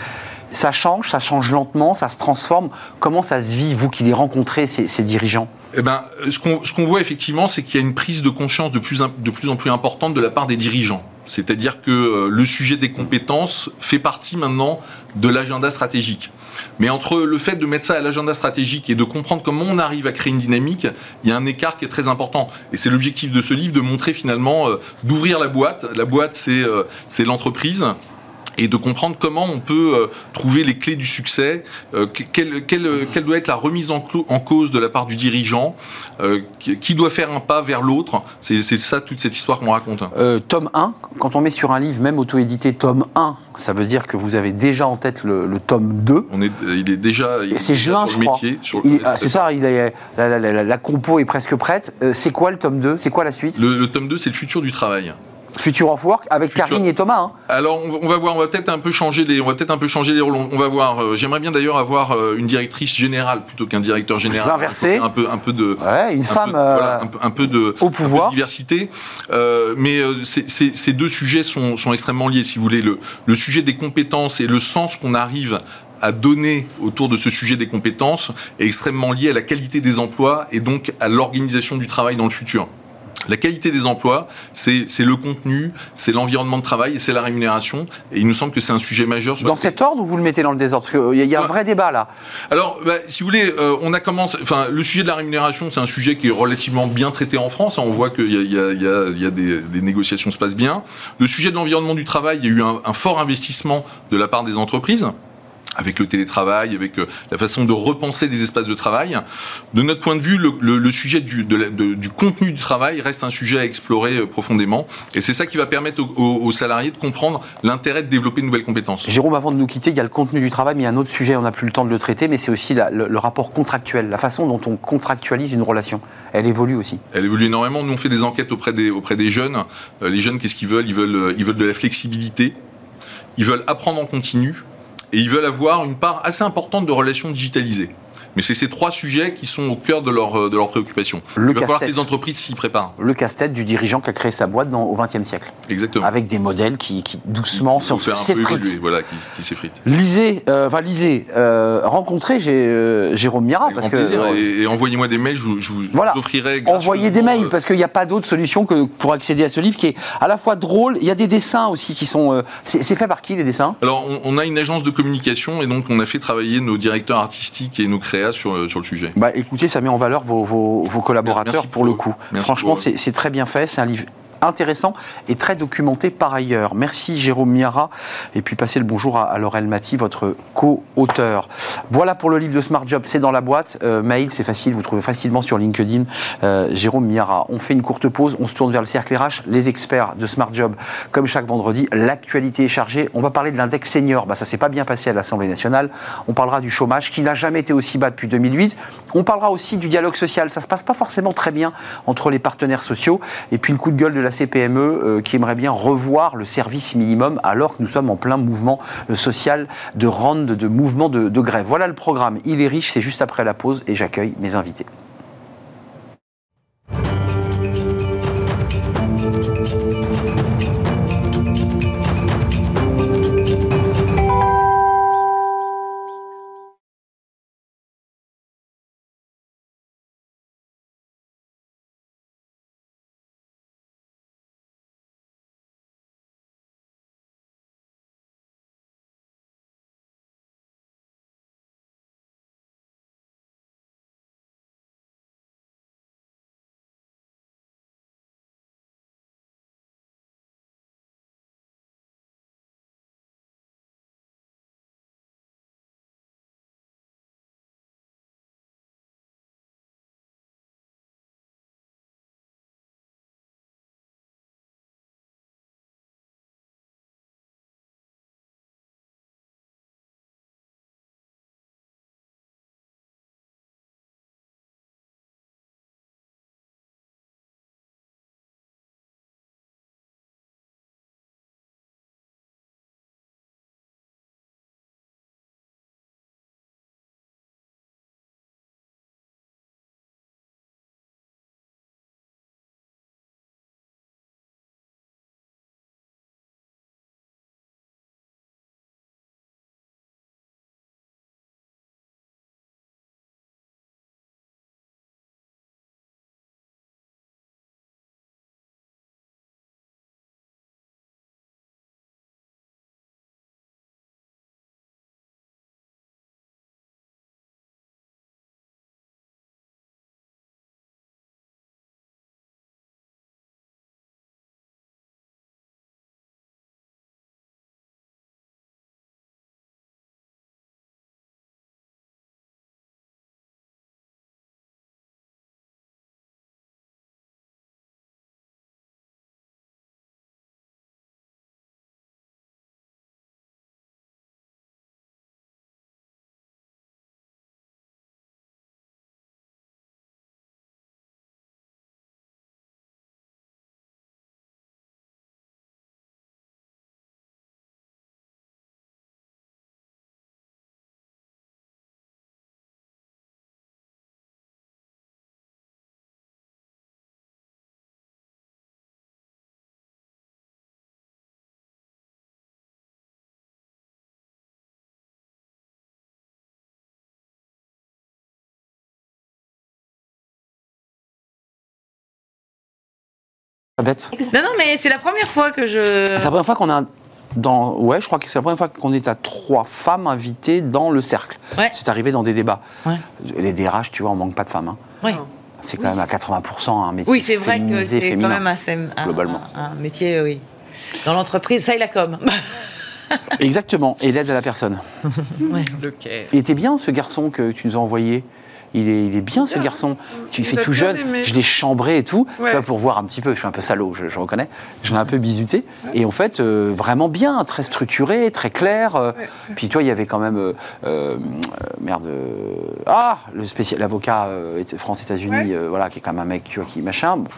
Ça change, ça change lentement, ça se transforme. Comment ça se vit, vous qui les rencontrez, ces, dirigeants? Eh ben, ce qu'on voit effectivement, c'est qu'il y a une prise de conscience de plus, en plus importante de la part des dirigeants. C'est-à-dire que euh, le sujet des compétences fait partie maintenant de l'agenda stratégique. Mais entre le fait de mettre ça à l'agenda stratégique et de comprendre comment on arrive à créer une dynamique, il y a un écart qui est très important. Et c'est l'objectif de ce livre de montrer finalement, euh, d'ouvrir la boîte. La boîte, c'est euh, l'entreprise et de comprendre comment on peut euh, trouver les clés du succès, euh, quelle, quelle, doit être la remise en, cause de la part du dirigeant, euh, qui, doit faire un pas vers l'autre. C'est ça toute cette histoire qu'on raconte. tome 1, quand on met sur un livre, même auto-édité, tome 1, ça veut dire que vous avez déjà en tête le, tome 2. On est, il est déjà, juin, sur le métier. Ah, c'est ça, il est, la, compo est presque prête. c'est quoi le tome 2 C'est quoi la suite? Le, le tome 2, c'est le futur du travail. Future of Work avec Karine et Thomas. Hein. Alors on va voir, on va peut-être un peu changer les, on va peut-être un peu changer les rôles. On va voir. Euh, j'aimerais bien d'ailleurs avoir euh, une directrice générale plutôt qu'un directeur général. Vous inversez. Un peu, un peu de. Ouais, une femme. Euh, un, peu, de. Au pouvoir. de diversité. mais ces deux sujets sont, sont, extrêmement liés, si vous voulez. Le, le sujet des compétences et le sens qu'on arrive à donner autour de ce sujet des compétences est extrêmement lié à la qualité des emplois et donc à l'organisation du travail dans le futur. La qualité des emplois, c'est le contenu, c'est l'environnement de travail et c'est la rémunération. Et il nous semble que c'est un sujet majeur. dans cet ordre ou vous le mettez dans le désordre? Parce qu'il y, a un vrai débat là. Alors, bah, si vous voulez, euh, on a commencé. Enfin, le sujet de la rémunération, c'est un sujet qui est relativement bien traité en France. On voit qu'il y a, y a, y a des, des, négociations se passent bien. Le sujet de l'environnement du travail, il y a eu un, un fort investissement de la part des entreprises avec le télétravail, avec euh, la façon de repenser des espaces de travail. De notre point de vue, le, sujet du, du, contenu du travail reste un sujet à explorer euh, profondément. Et c'est ça qui va permettre aux, salariés de comprendre l'intérêt de développer de nouvelles compétences. Jérôme, avant de nous quitter, il y a le contenu du travail, mais il y a un autre sujet, on n'a plus le temps de le traiter, mais c'est aussi le, rapport contractuel, la façon dont on contractualise une relation. Elle évolue aussi. Elle évolue énormément. Nous, on fait des enquêtes auprès des, auprès des jeunes. Euh, les jeunes, qu'est-ce qu'ils veulent? Ils, veulent ils veulent de la flexibilité. Ils veulent apprendre en continu et ils veulent avoir une part assez importante de relations digitalisées. Mais c'est ces trois sujets qui sont au cœur de leur, de leur préoccupation. Le Il va falloir que les entreprises s'y préparent. Le casse-tête du dirigeant qui a créé sa boîte dans, au XXe siècle. Exactement. Avec des modèles qui, qui doucement sont s'effritent. voilà, qui, qui s'effritent. Lisez, euh, enfin lisez, euh, rencontrez euh, Jérôme Mira Avec parce grand que plaisir. euh, Et, et envoyez-moi des mails, je vous, je vous Voilà. offrirai. envoyez des mails euh, parce qu'il n'y a pas d'autre solution que pour accéder à ce livre qui est à la fois drôle. Il y a des dessins aussi qui sont. euh, c'est, fait par qui les dessins? Alors, on, on a une agence de communication et donc on a fait travailler nos directeurs artistiques et nos sur, euh, sur le sujet. Bah écoutez, ça met en valeur vos, vos- vos collaborateurs Merci pour pour le coup. Merci Franchement, c'est très bien fait. C'est un livre intéressant et très documenté par ailleurs. Merci Jérôme Miara et puis passez le bonjour à, Laurel Mati, votre co-auteur. Voilà pour le livre de Smart Job, c'est dans la boîte. Euh, mail, c'est facile, vous trouvez facilement sur LinkedIn euh, Jérôme Miara. On fait une courte pause, on se tourne vers le cercle RH, les experts de Smart Job, comme chaque vendredi. L'actualité est chargée. On va parler de l'index senior. Bah, ça s'est pas bien passé à l'Assemblée nationale. On parlera du chômage qui n'a jamais été aussi bas depuis 2008. On parlera aussi du dialogue social. Ça se passe pas forcément très bien entre les partenaires sociaux. Et puis le coup de gueule de la CPME euh, qui aimerait bien revoir le service minimum alors que nous sommes en plein mouvement euh, social de ronde, de mouvement de grève. Voilà le programme. Il est riche. C'est juste après la pause et j'accueille mes invités. Bête. Non, non, mais c'est la première fois que je. C'est la première fois qu'on a dans ouais, je crois que c'est la première fois qu'on est à trois femmes invitées dans le cercle. Ouais. C'est arrivé dans des débats. Ouais. Les DRH, tu vois, on manque pas de femmes. hein. Ouais. C'est quand même à 80% un métier. Oui, c'est vrai que c'est quand même assez- un, globalement. un- un métier, oui. Dans l'entreprise, ça et la com. Exactement. Et l'aide à la personne. Lequel Il était bien ce garçon que tu nous as envoyé. Il est, il est bien ce Bien. garçon. Tu a tout jeune. aimé. Je l'ai chambré et tout. Tu vois, pour voir un petit peu. Je suis un peu salaud, je, je reconnais. Je l'ai un peu bisuté. Et en fait, euh, vraiment bien, très structuré, très clair. euh, Puis toi, il y avait quand même. euh, merde. ah l'avocat France-États-Unis, Ouais. voilà, qui est quand même un mec tu vois, qui machin. Bon,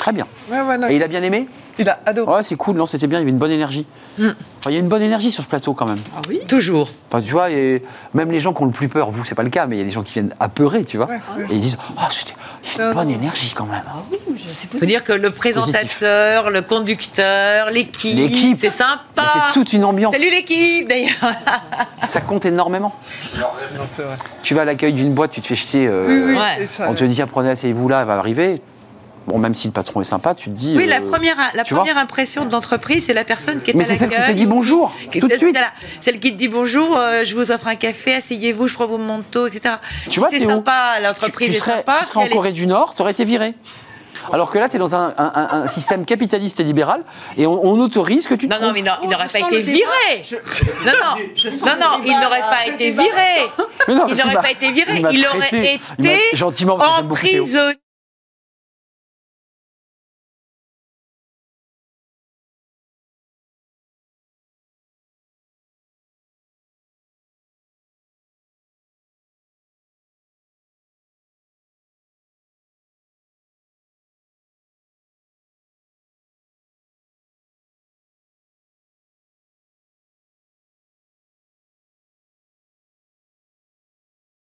Très bien. Ouais, ouais, non, Et il a bien aimé il a adoré. Ouais, c'est cool, non, c'était bien, il y avait une bonne énergie. Mm. Enfin, il y a une bonne énergie sur ce plateau quand même. Ah oui Toujours. Enfin, tu vois, et même les gens qui ont le plus peur, vous, c'est pas le cas, mais il y a des gens qui viennent apeurer, tu vois. Ouais, ouais. Et ils disent, oh, c'était il y a une bonne non. énergie quand même. Ah Il faut dire que le présentateur, le conducteur, l'équipe, L'équipe. c'est Mais sympa. C'est toute une ambiance. Salut l'équipe d'ailleurs. Ça compte énormément. Non, c'est vrai. Tu vas à l'accueil d'une boîte, tu te fais jeter. euh, Oui, oui, Ouais. c'est ça. On te dit, apprenez, asseyez-vous là, elle va arriver. Bon, même si le patron est sympa, tu te dis. Oui, la euh, première, la première impression de l'entreprise, c'est la personne qui est Mais à c'est celle qui te l'accueil. dit bonjour, Qui- tout de c'est- suite. voilà. Celle qui te dit bonjour, euh, je vous offre un café, asseyez-vous, je prends vos manteaux, etc. Tu Si vois, c'est sympa, l'entreprise est serais, sympa. tu si serais en elle est- Corée du Nord, tu aurais été viré. Alors que là, tu es dans un, un- un- un système capitaliste et libéral et on, on autorise que tu te Non, non, mais non, il Oh, n'aurait pas été viré. Non, non, non, non, il n'aurait pas été viré. Mais non, Il n'aurait pas été viré. Il aurait été gentiment, emprisonné.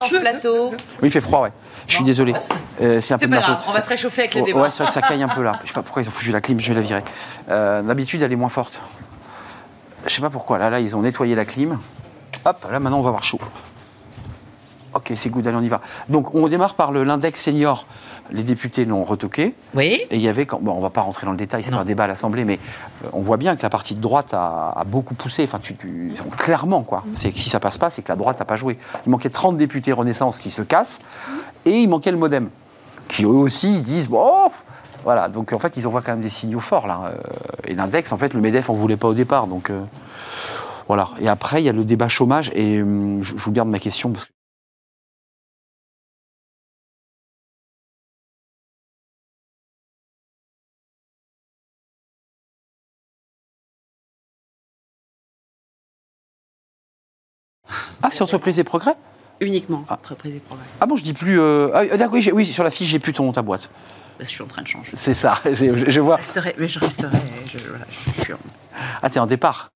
Ce plateau. Oui, il fait froid, ouais. Je suis désolé. Euh, c'est un peu de ma faute. on va se réchauffer avec Oh, débat. Ouais, c'est vrai que ça caille un peu là. Je sais pas pourquoi ils ont foutu la clim, je vais la virer. Euh, D'habitude, elle est moins forte. Je sais pas pourquoi. Là, là, ils ont nettoyé la clim. Hop, là, maintenant, on va avoir chaud. Ok, c'est good, allez, on y va. Donc, on démarre par le- l'index senior. Les députés l'ont retoqué. Oui. Et il y avait, quand- bon, on va pas rentrer dans le détail, c'est un débat à l'Assemblée, mais euh, on voit bien que la partie de droite a, a beaucoup poussé. Enfin, tu, tu- clairement, quoi. C'est que si ça passe pas, c'est que la droite n'a pas joué. Il manquait 30 députés Renaissance qui se cassent, et il manquait le MoDem, qui eux aussi disent, bon, voilà. Donc en fait, ils envoient quand même des signaux forts là. Euh, Et l'index, en fait, le Medef, on voulait pas au départ, donc euh, voilà. Et après, il y a le débat chômage, et hum, je, je vous garde ma question parce que. Ah, c'est entreprise des progrès Uniquement, entreprise et progrès. Ah bon, je dis plus. euh, Ah, d'accord, oui, sur la fiche, j'ai plus ton ta boîte. Bah, je suis en train de changer. C'est ça, je, je vois. Je resterai, mais je resterai. Je, voilà, je suis en- Ah, t'es en départ.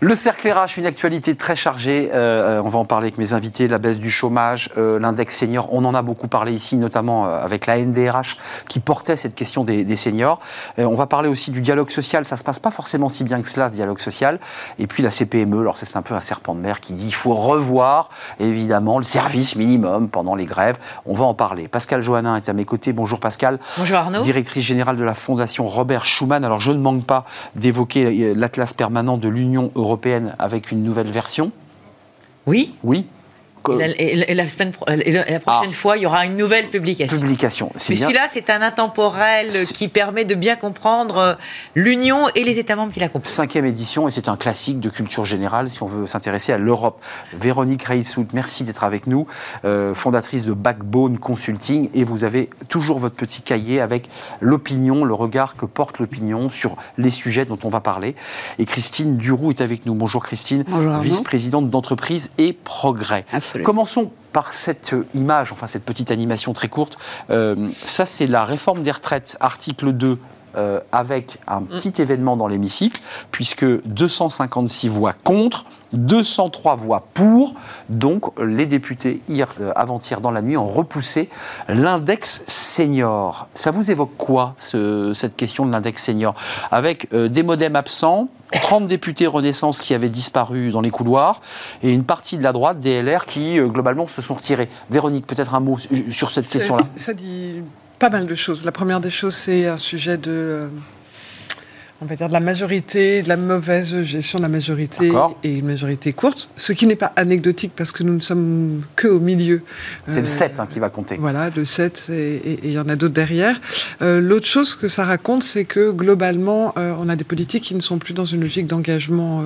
Le cercle RH, une actualité très chargée. Euh, euh, on va en parler avec mes invités. La baisse du chômage, euh, l'index senior. On en a beaucoup parlé ici, notamment avec la NDRH qui portait cette question des, des seniors. Euh, on va parler aussi du dialogue social. Ça se passe pas forcément si bien que cela, ce dialogue social. Et puis la CPME. Alors c'est un peu un serpent de mer qui dit il faut revoir évidemment le service minimum pendant les grèves. On va en parler. Pascal Johannin est à mes côtés. Bonjour Pascal Bonjour Arnaud. directrice générale de la Fondation Robert Schuman. Alors, je ne manque pas d'évoquer l'Atlas permanent de l'Union européenne avec une nouvelle version. Oui. Oui. Et la, et la- et la semaine pro- et la- et la prochaine Ah. fois, il y aura une nouvelle publication. Publication. C'est Mais celui-là, c'est un intemporel qui permet de bien comprendre euh, l'Union et les États membres qui la composent. Cinquième édition et c'est un classique de culture générale si on veut s'intéresser à l'Europe. Véronique Reissout, merci d'être avec nous, euh, fondatrice de Backbone Consulting et vous avez toujours votre petit cahier avec l'opinion, le regard que porte l'opinion sur les sujets dont on va parler. Et Christine Duroux est avec nous. Bonjour Christine, vice-présidente d'entreprise et progrès. Absolument. Commençons par cette image, enfin cette petite animation très courte. Euh, ça, c'est la réforme des retraites, article 2. Euh, avec un petit événement dans l'hémicycle, puisque 256 voix contre, 203 voix pour. Donc, les députés, hier, euh, avant-hier, dans la nuit, ont repoussé l'index senior. Ça vous évoque quoi, ce- cette question de l'index senior? Avec euh, des modems absents, 30 députés Renaissance qui avaient disparu dans les couloirs, et une partie de la droite, des LR, qui, euh, globalement, se sont retirés. Véronique, peut-être un mot su- sur cette question-là Ça, ça dit pas mal de choses. La première des choses, c'est un sujet de, euh, on va dire, de la majorité, de la mauvaise gestion de la majorité et une majorité courte. Ce qui n'est pas anecdotique parce que nous ne sommes que au milieu. C'est le Euh, 7 hein, qui va compter. Voilà, le 7, et il y en a d'autres derrière. Euh, L'autre chose que ça raconte, c'est que globalement, euh, on a des politiques qui ne sont plus dans une logique d'engagement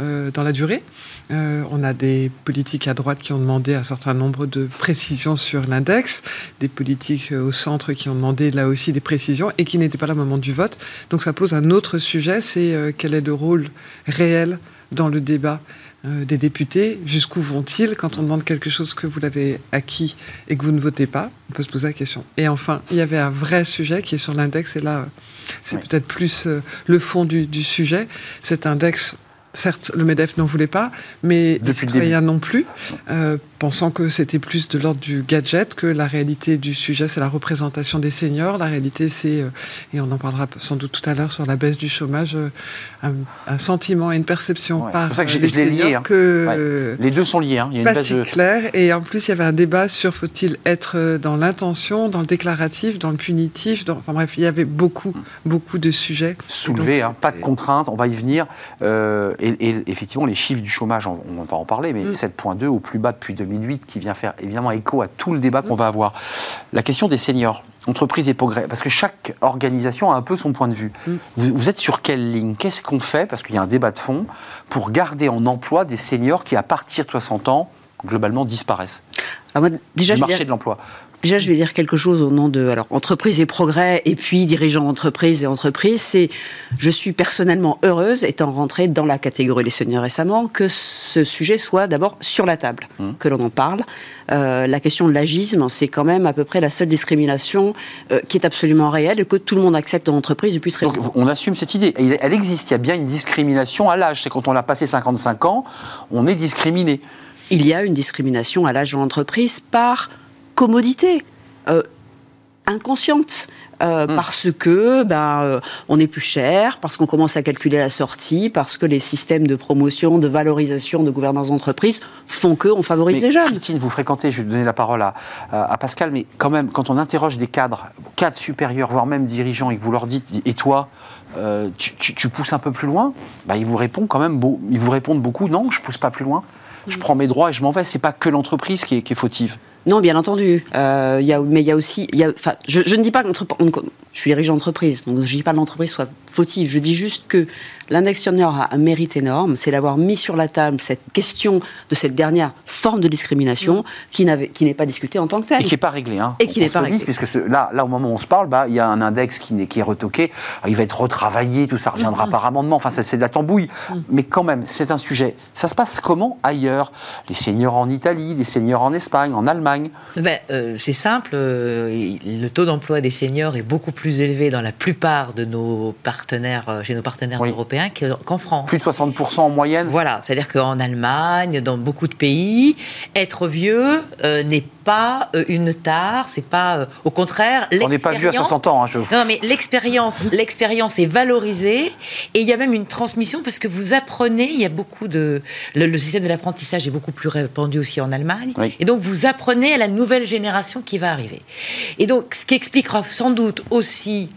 euh, dans la durée. Euh, on a des politiques à droite qui ont demandé un certain nombre de précisions sur l'index, des politiques euh, au centre qui ont demandé là aussi des précisions et qui n'étaient pas là au moment du vote. Donc ça pose un autre sujet, c'est quel est le rôle réel dans le débat des députés? Jusqu'où vont-ils quand on demande quelque chose que vous l'avez acquis et que vous ne votez pas? On peut se poser la question. Et enfin, il y avait un vrai sujet qui est sur l'index, et là, c'est peut-être plus le fond du, du sujet. Cet index, certes, le MEDEF n'en voulait pas, mais les Depuis citoyens non plus, euh, pensant que c'était plus de l'ordre du gadget, que la réalité du sujet, c'est la représentation des seniors. La réalité, c'est, euh, et on en parlera sans doute tout à l'heure sur la baisse du chômage, euh, un, un sentiment et une perception Ouais, c'est par pour ça que euh, les je l'ai lié, hein. que Les deux sont liés. hein. Il y a une pas base si de- clair. Et en plus, il y avait un débat sur faut-il être dans l'intention, dans le déclaratif, dans le punitif. Dans... Enfin bref, il y avait beaucoup, beaucoup de sujets. soulevé, Et donc, hein, pas de contraintes, on va y venir. Euh, et, et effectivement, les chiffres du chômage, on, on va en parler, mais Mm. 7,2 au plus bas depuis 2008, qui vient faire évidemment écho à tout le débat qu'on va avoir. La question des seniors, entreprise et progrès, parce que chaque organisation a un peu son point de vue. Mm. Vous, vous êtes sur quelle ligne? Qu'est-ce qu'on fait? Parce qu'il y a un débat de fond pour garder en emploi des seniors qui, à partir de 60 ans, globalement disparaissent Alors moi, déjà, du marché de l'emploi. Déjà, je vais dire quelque chose au nom de alors, entreprise et progrès, et puis dirigeants d'entreprise et entreprise. C'est, je suis personnellement heureuse, étant rentrée dans la catégorie des seniors récemment, que ce sujet soit d'abord sur la table, Mmh. que l'on en parle. Euh, la question de l'agisme, c'est quand même à peu près la seule discrimination euh, qui est absolument réelle et que tout le monde accepte dans l'entreprise depuis très longtemps. on assume cette idée. Elle existe, il y a bien une discrimination à l'âge. C'est quand on a passé 55 ans, on est discriminé. il y a une discrimination à l'âge de l'entreprise par commodité euh, inconsciente. euh, Hmm. Parce que ben, euh, on est plus cher, parce qu'on commence à calculer la sortie, parce que les systèmes de promotion, de valorisation, de gouvernance d'entreprise font que on favorise Mais les jeunes. Christine, vous fréquentez, je vais donner la parole à, à- Pascal, mais quand même, quand on interroge des cadres, cadres supérieurs, voire même dirigeants, et que vous leur dites, et toi, euh, tu, tu- tu pousses un peu plus loin, bah, ils vous répondent quand même, ils vous répondent beaucoup, non, je pousse pas plus loin. Je prends mes droits et je m'en vais. C'est pas que l'entreprise qui qui est fautive. Non, bien entendu. Euh, mais il y a aussi. je, ne dis pas que l'entreprise. Je suis dirigeant d'entreprise, donc je ne dis pas que l'entreprise soit fautive. Je dis juste que l'index senior a un mérite énorme, c'est d'avoir mis sur la table cette question de cette dernière forme de discrimination qui n'avait- qui n'est pas discutée en tant que telle. Et qui n'est pas réglé. Hein. Et qui On n'est pas le dise, réglé. Puisque ce- là, là, au moment où on se parle, bah, il y a un index qui, n'est- qui est retoqué. Alors, il va être retravaillé, tout ça reviendra par amendement. Enfin, ça, c'est de la tambouille. Mais quand même, c'est un sujet. Ça se passe comment ailleurs? Les seniors en Italie, les seniors en Espagne, en Allemagne? Ben, euh, c'est simple, euh, le taux d'emploi des seniors est beaucoup plus élevé dans la plupart de nos partenaires, euh, chez nos partenaires Oui. européens que- qu'en France. Plus de 60% en moyenne. Voilà, c'est-à-dire qu'en Allemagne, dans beaucoup de pays, être vieux euh, n'est pas euh, une tare, c'est pas, euh, au contraire, On n'est pas vieux à l'expérience- 60 ans. hein, je... non, mais l'expérience, l'expérience est valorisée et il y a même une transmission parce que vous apprenez. Il y a beaucoup de le, le système de l'apprentissage est beaucoup plus répandu aussi en Allemagne Oui. et donc vous apprenez à la nouvelle génération qui va arriver. Et donc ce qui expliquera sans doute aussi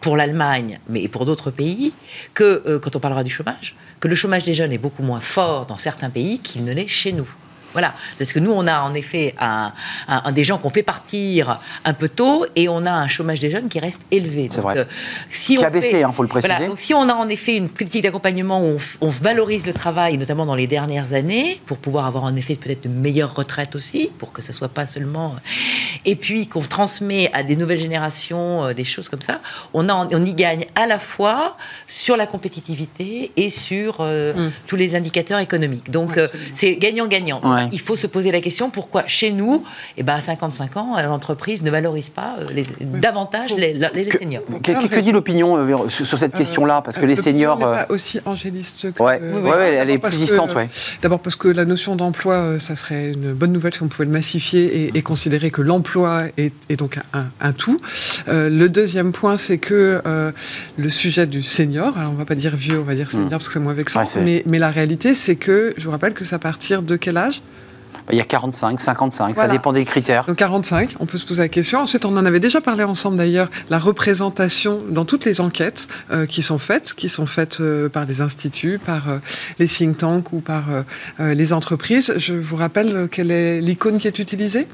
pour l'Allemagne, mais pour d'autres pays, que euh, quand on parlera du chômage, que le chômage des jeunes est beaucoup moins fort dans certains pays qu'il ne l'est chez nous. Voilà, parce que nous, on a en effet un, un- un des gens qu'on fait partir un peu tôt et on a un chômage des jeunes qui reste élevé. C'est Donc, vrai. euh, si Qui on a baissé, fait- hein, faut le préciser. Voilà, donc si on a en effet une politique d'accompagnement où on, valorise le travail, notamment dans les dernières années, pour pouvoir avoir en effet peut-être une meilleure retraite aussi, pour que ce soit pas seulement... Et puis qu'on transmet à des nouvelles générations euh, des choses comme ça, on, a, on y gagne à la fois sur la compétitivité et sur euh, Mm. tous les indicateurs économiques. Donc euh, c'est gagnant-gagnant. Ouais. Il faut se poser la question pourquoi chez nous, eh ben, à 55 ans, l'entreprise ne valorise pas euh, les- davantage les, seniors. que, que- que dit l'opinion euh, sur, sur cette question-là? Parce que Euh, les seniors. n'est euh, pas aussi angéliste que. Ouais, euh, ouais, ouais, elle est d'abord plus parce distante. D'abord parce que la notion d'emploi, euh, ça serait une bonne nouvelle si on pouvait le massifier et, et considérer que l'emploi est, est donc un, un tout. Euh, le deuxième point, c'est que euh, le sujet du senior, alors on va pas dire vieux, on va dire senior parce que c'est moins vexant, Ouais, mais, mais la réalité, c'est que, je vous rappelle que c'est à partir de quel âge? Il y a 45, 55, ça dépend des critères. Donc 45, on peut se poser la question. Ensuite, on en avait déjà parlé ensemble d'ailleurs, la représentation dans toutes les enquêtes euh, qui sont faites, qui sont faites euh, par les instituts, par euh, les think tanks ou par euh, euh, les entreprises. Je vous rappelle euh, quelle est l'icône qui est utilisée?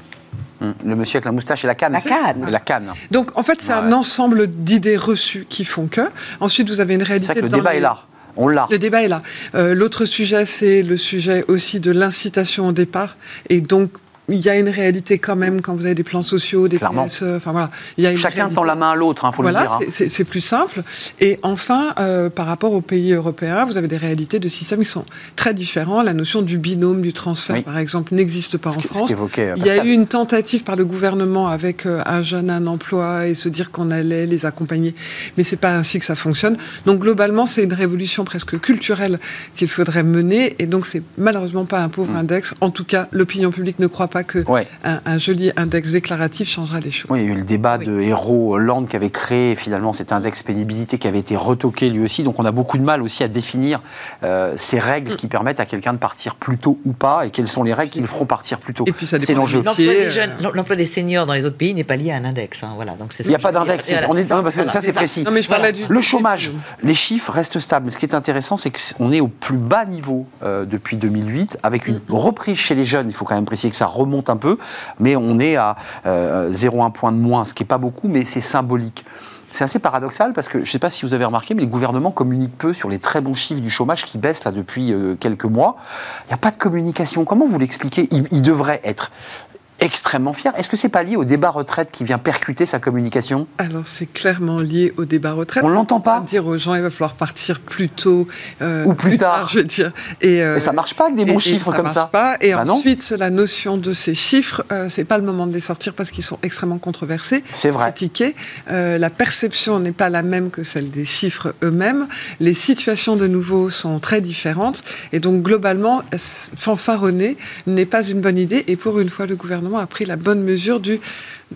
Hum, Le monsieur avec la moustache et la canne. La canne. Et la canne. Donc en fait, c'est un ensemble d'idées reçues qui font que. Ensuite, vous avez une C'est réalité. que le dans débat les- est là. Le débat est là. Euh, L'autre sujet, c'est le sujet aussi de l'incitation au départ et donc il y a une réalité quand même quand vous avez des plans sociaux, des Clairement. PSE, enfin voilà. Il y a une Chacun réalité. tend la main à l'autre, il faut Voilà, le dire. hein. c'est- plus simple. Et enfin, euh, par rapport aux pays européens, vous avez des réalités de systèmes qui sont très différents. La notion du binôme, du transfert, Oui. par exemple, n'existe pas Ce en qui- France. euh, Il y a eu une tentative par le gouvernement avec euh, un jeune, un emploi, et se dire qu'on allait les accompagner. Mais c'est pas ainsi que ça fonctionne. Donc globalement, c'est une révolution presque culturelle qu'il faudrait mener. Et donc c'est malheureusement pas un pauvre index. En tout cas, l'opinion publique ne croit pas que Mm. Ouais. un, un joli index déclaratif changera les choses. Oui, il y a eu le débat Oui. de Héros Hollande qui avait créé finalement cet index pénibilité qui avait été retoqué lui aussi. Donc on a beaucoup de mal aussi à définir euh, ces règles qui permettent à quelqu'un de partir plus tôt ou pas et quelles sont les règles qui le feront partir plus tôt. Et puis ça C'est dépend l'enjeu. L'emploi des jeunes, euh, l'emploi des seniors dans les autres pays n'est pas lié à un index. hein, voilà, donc c'est Il n'y a pas d'index, c'est- Voilà, on est- c'est ça. non, parce que Voilà, ça c'est précis. Non, mais je parlais du. Le chômage, les chiffres restent stables. Mais ce qui est intéressant, c'est qu'on est au plus bas niveau euh, depuis 2008, avec une reprise chez les jeunes. Il faut quand même préciser que ça remonte un peu, mais on est à euh, 0,1 point de moins, ce qui n'est pas beaucoup, mais c'est symbolique. C'est assez paradoxal parce que je ne sais pas si vous avez remarqué, mais le gouvernement communique peu sur les très bons chiffres du chômage qui baissent là depuis euh, quelques mois. Il n'y a pas de communication. Comment vous l'expliquez? Il devrait être extrêmement fier. Est-ce que c'est pas lié au débat retraite qui vient percuter sa communication? Alors c'est clairement lié au débat retraite. On l'entend pas. Dire aux gens il va falloir partir plus tôt euh, Ou plus tard. je veux dire. Et, euh, Mais ça marche pas avec des bons et- et chiffres ça comme marche ça. Pas. Et Bah non. ensuite, la notion de ces chiffres, euh, c'est pas le moment de les sortir parce qu'ils sont extrêmement controversés, C'est vrai. critiqués. Euh, la perception n'est pas la même que celle des chiffres eux-mêmes. Les situations de nouveau sont très différentes. Et donc, globalement, fanfaronner n'est pas une bonne idée. Et pour une fois, le gouvernement a pris la bonne mesure du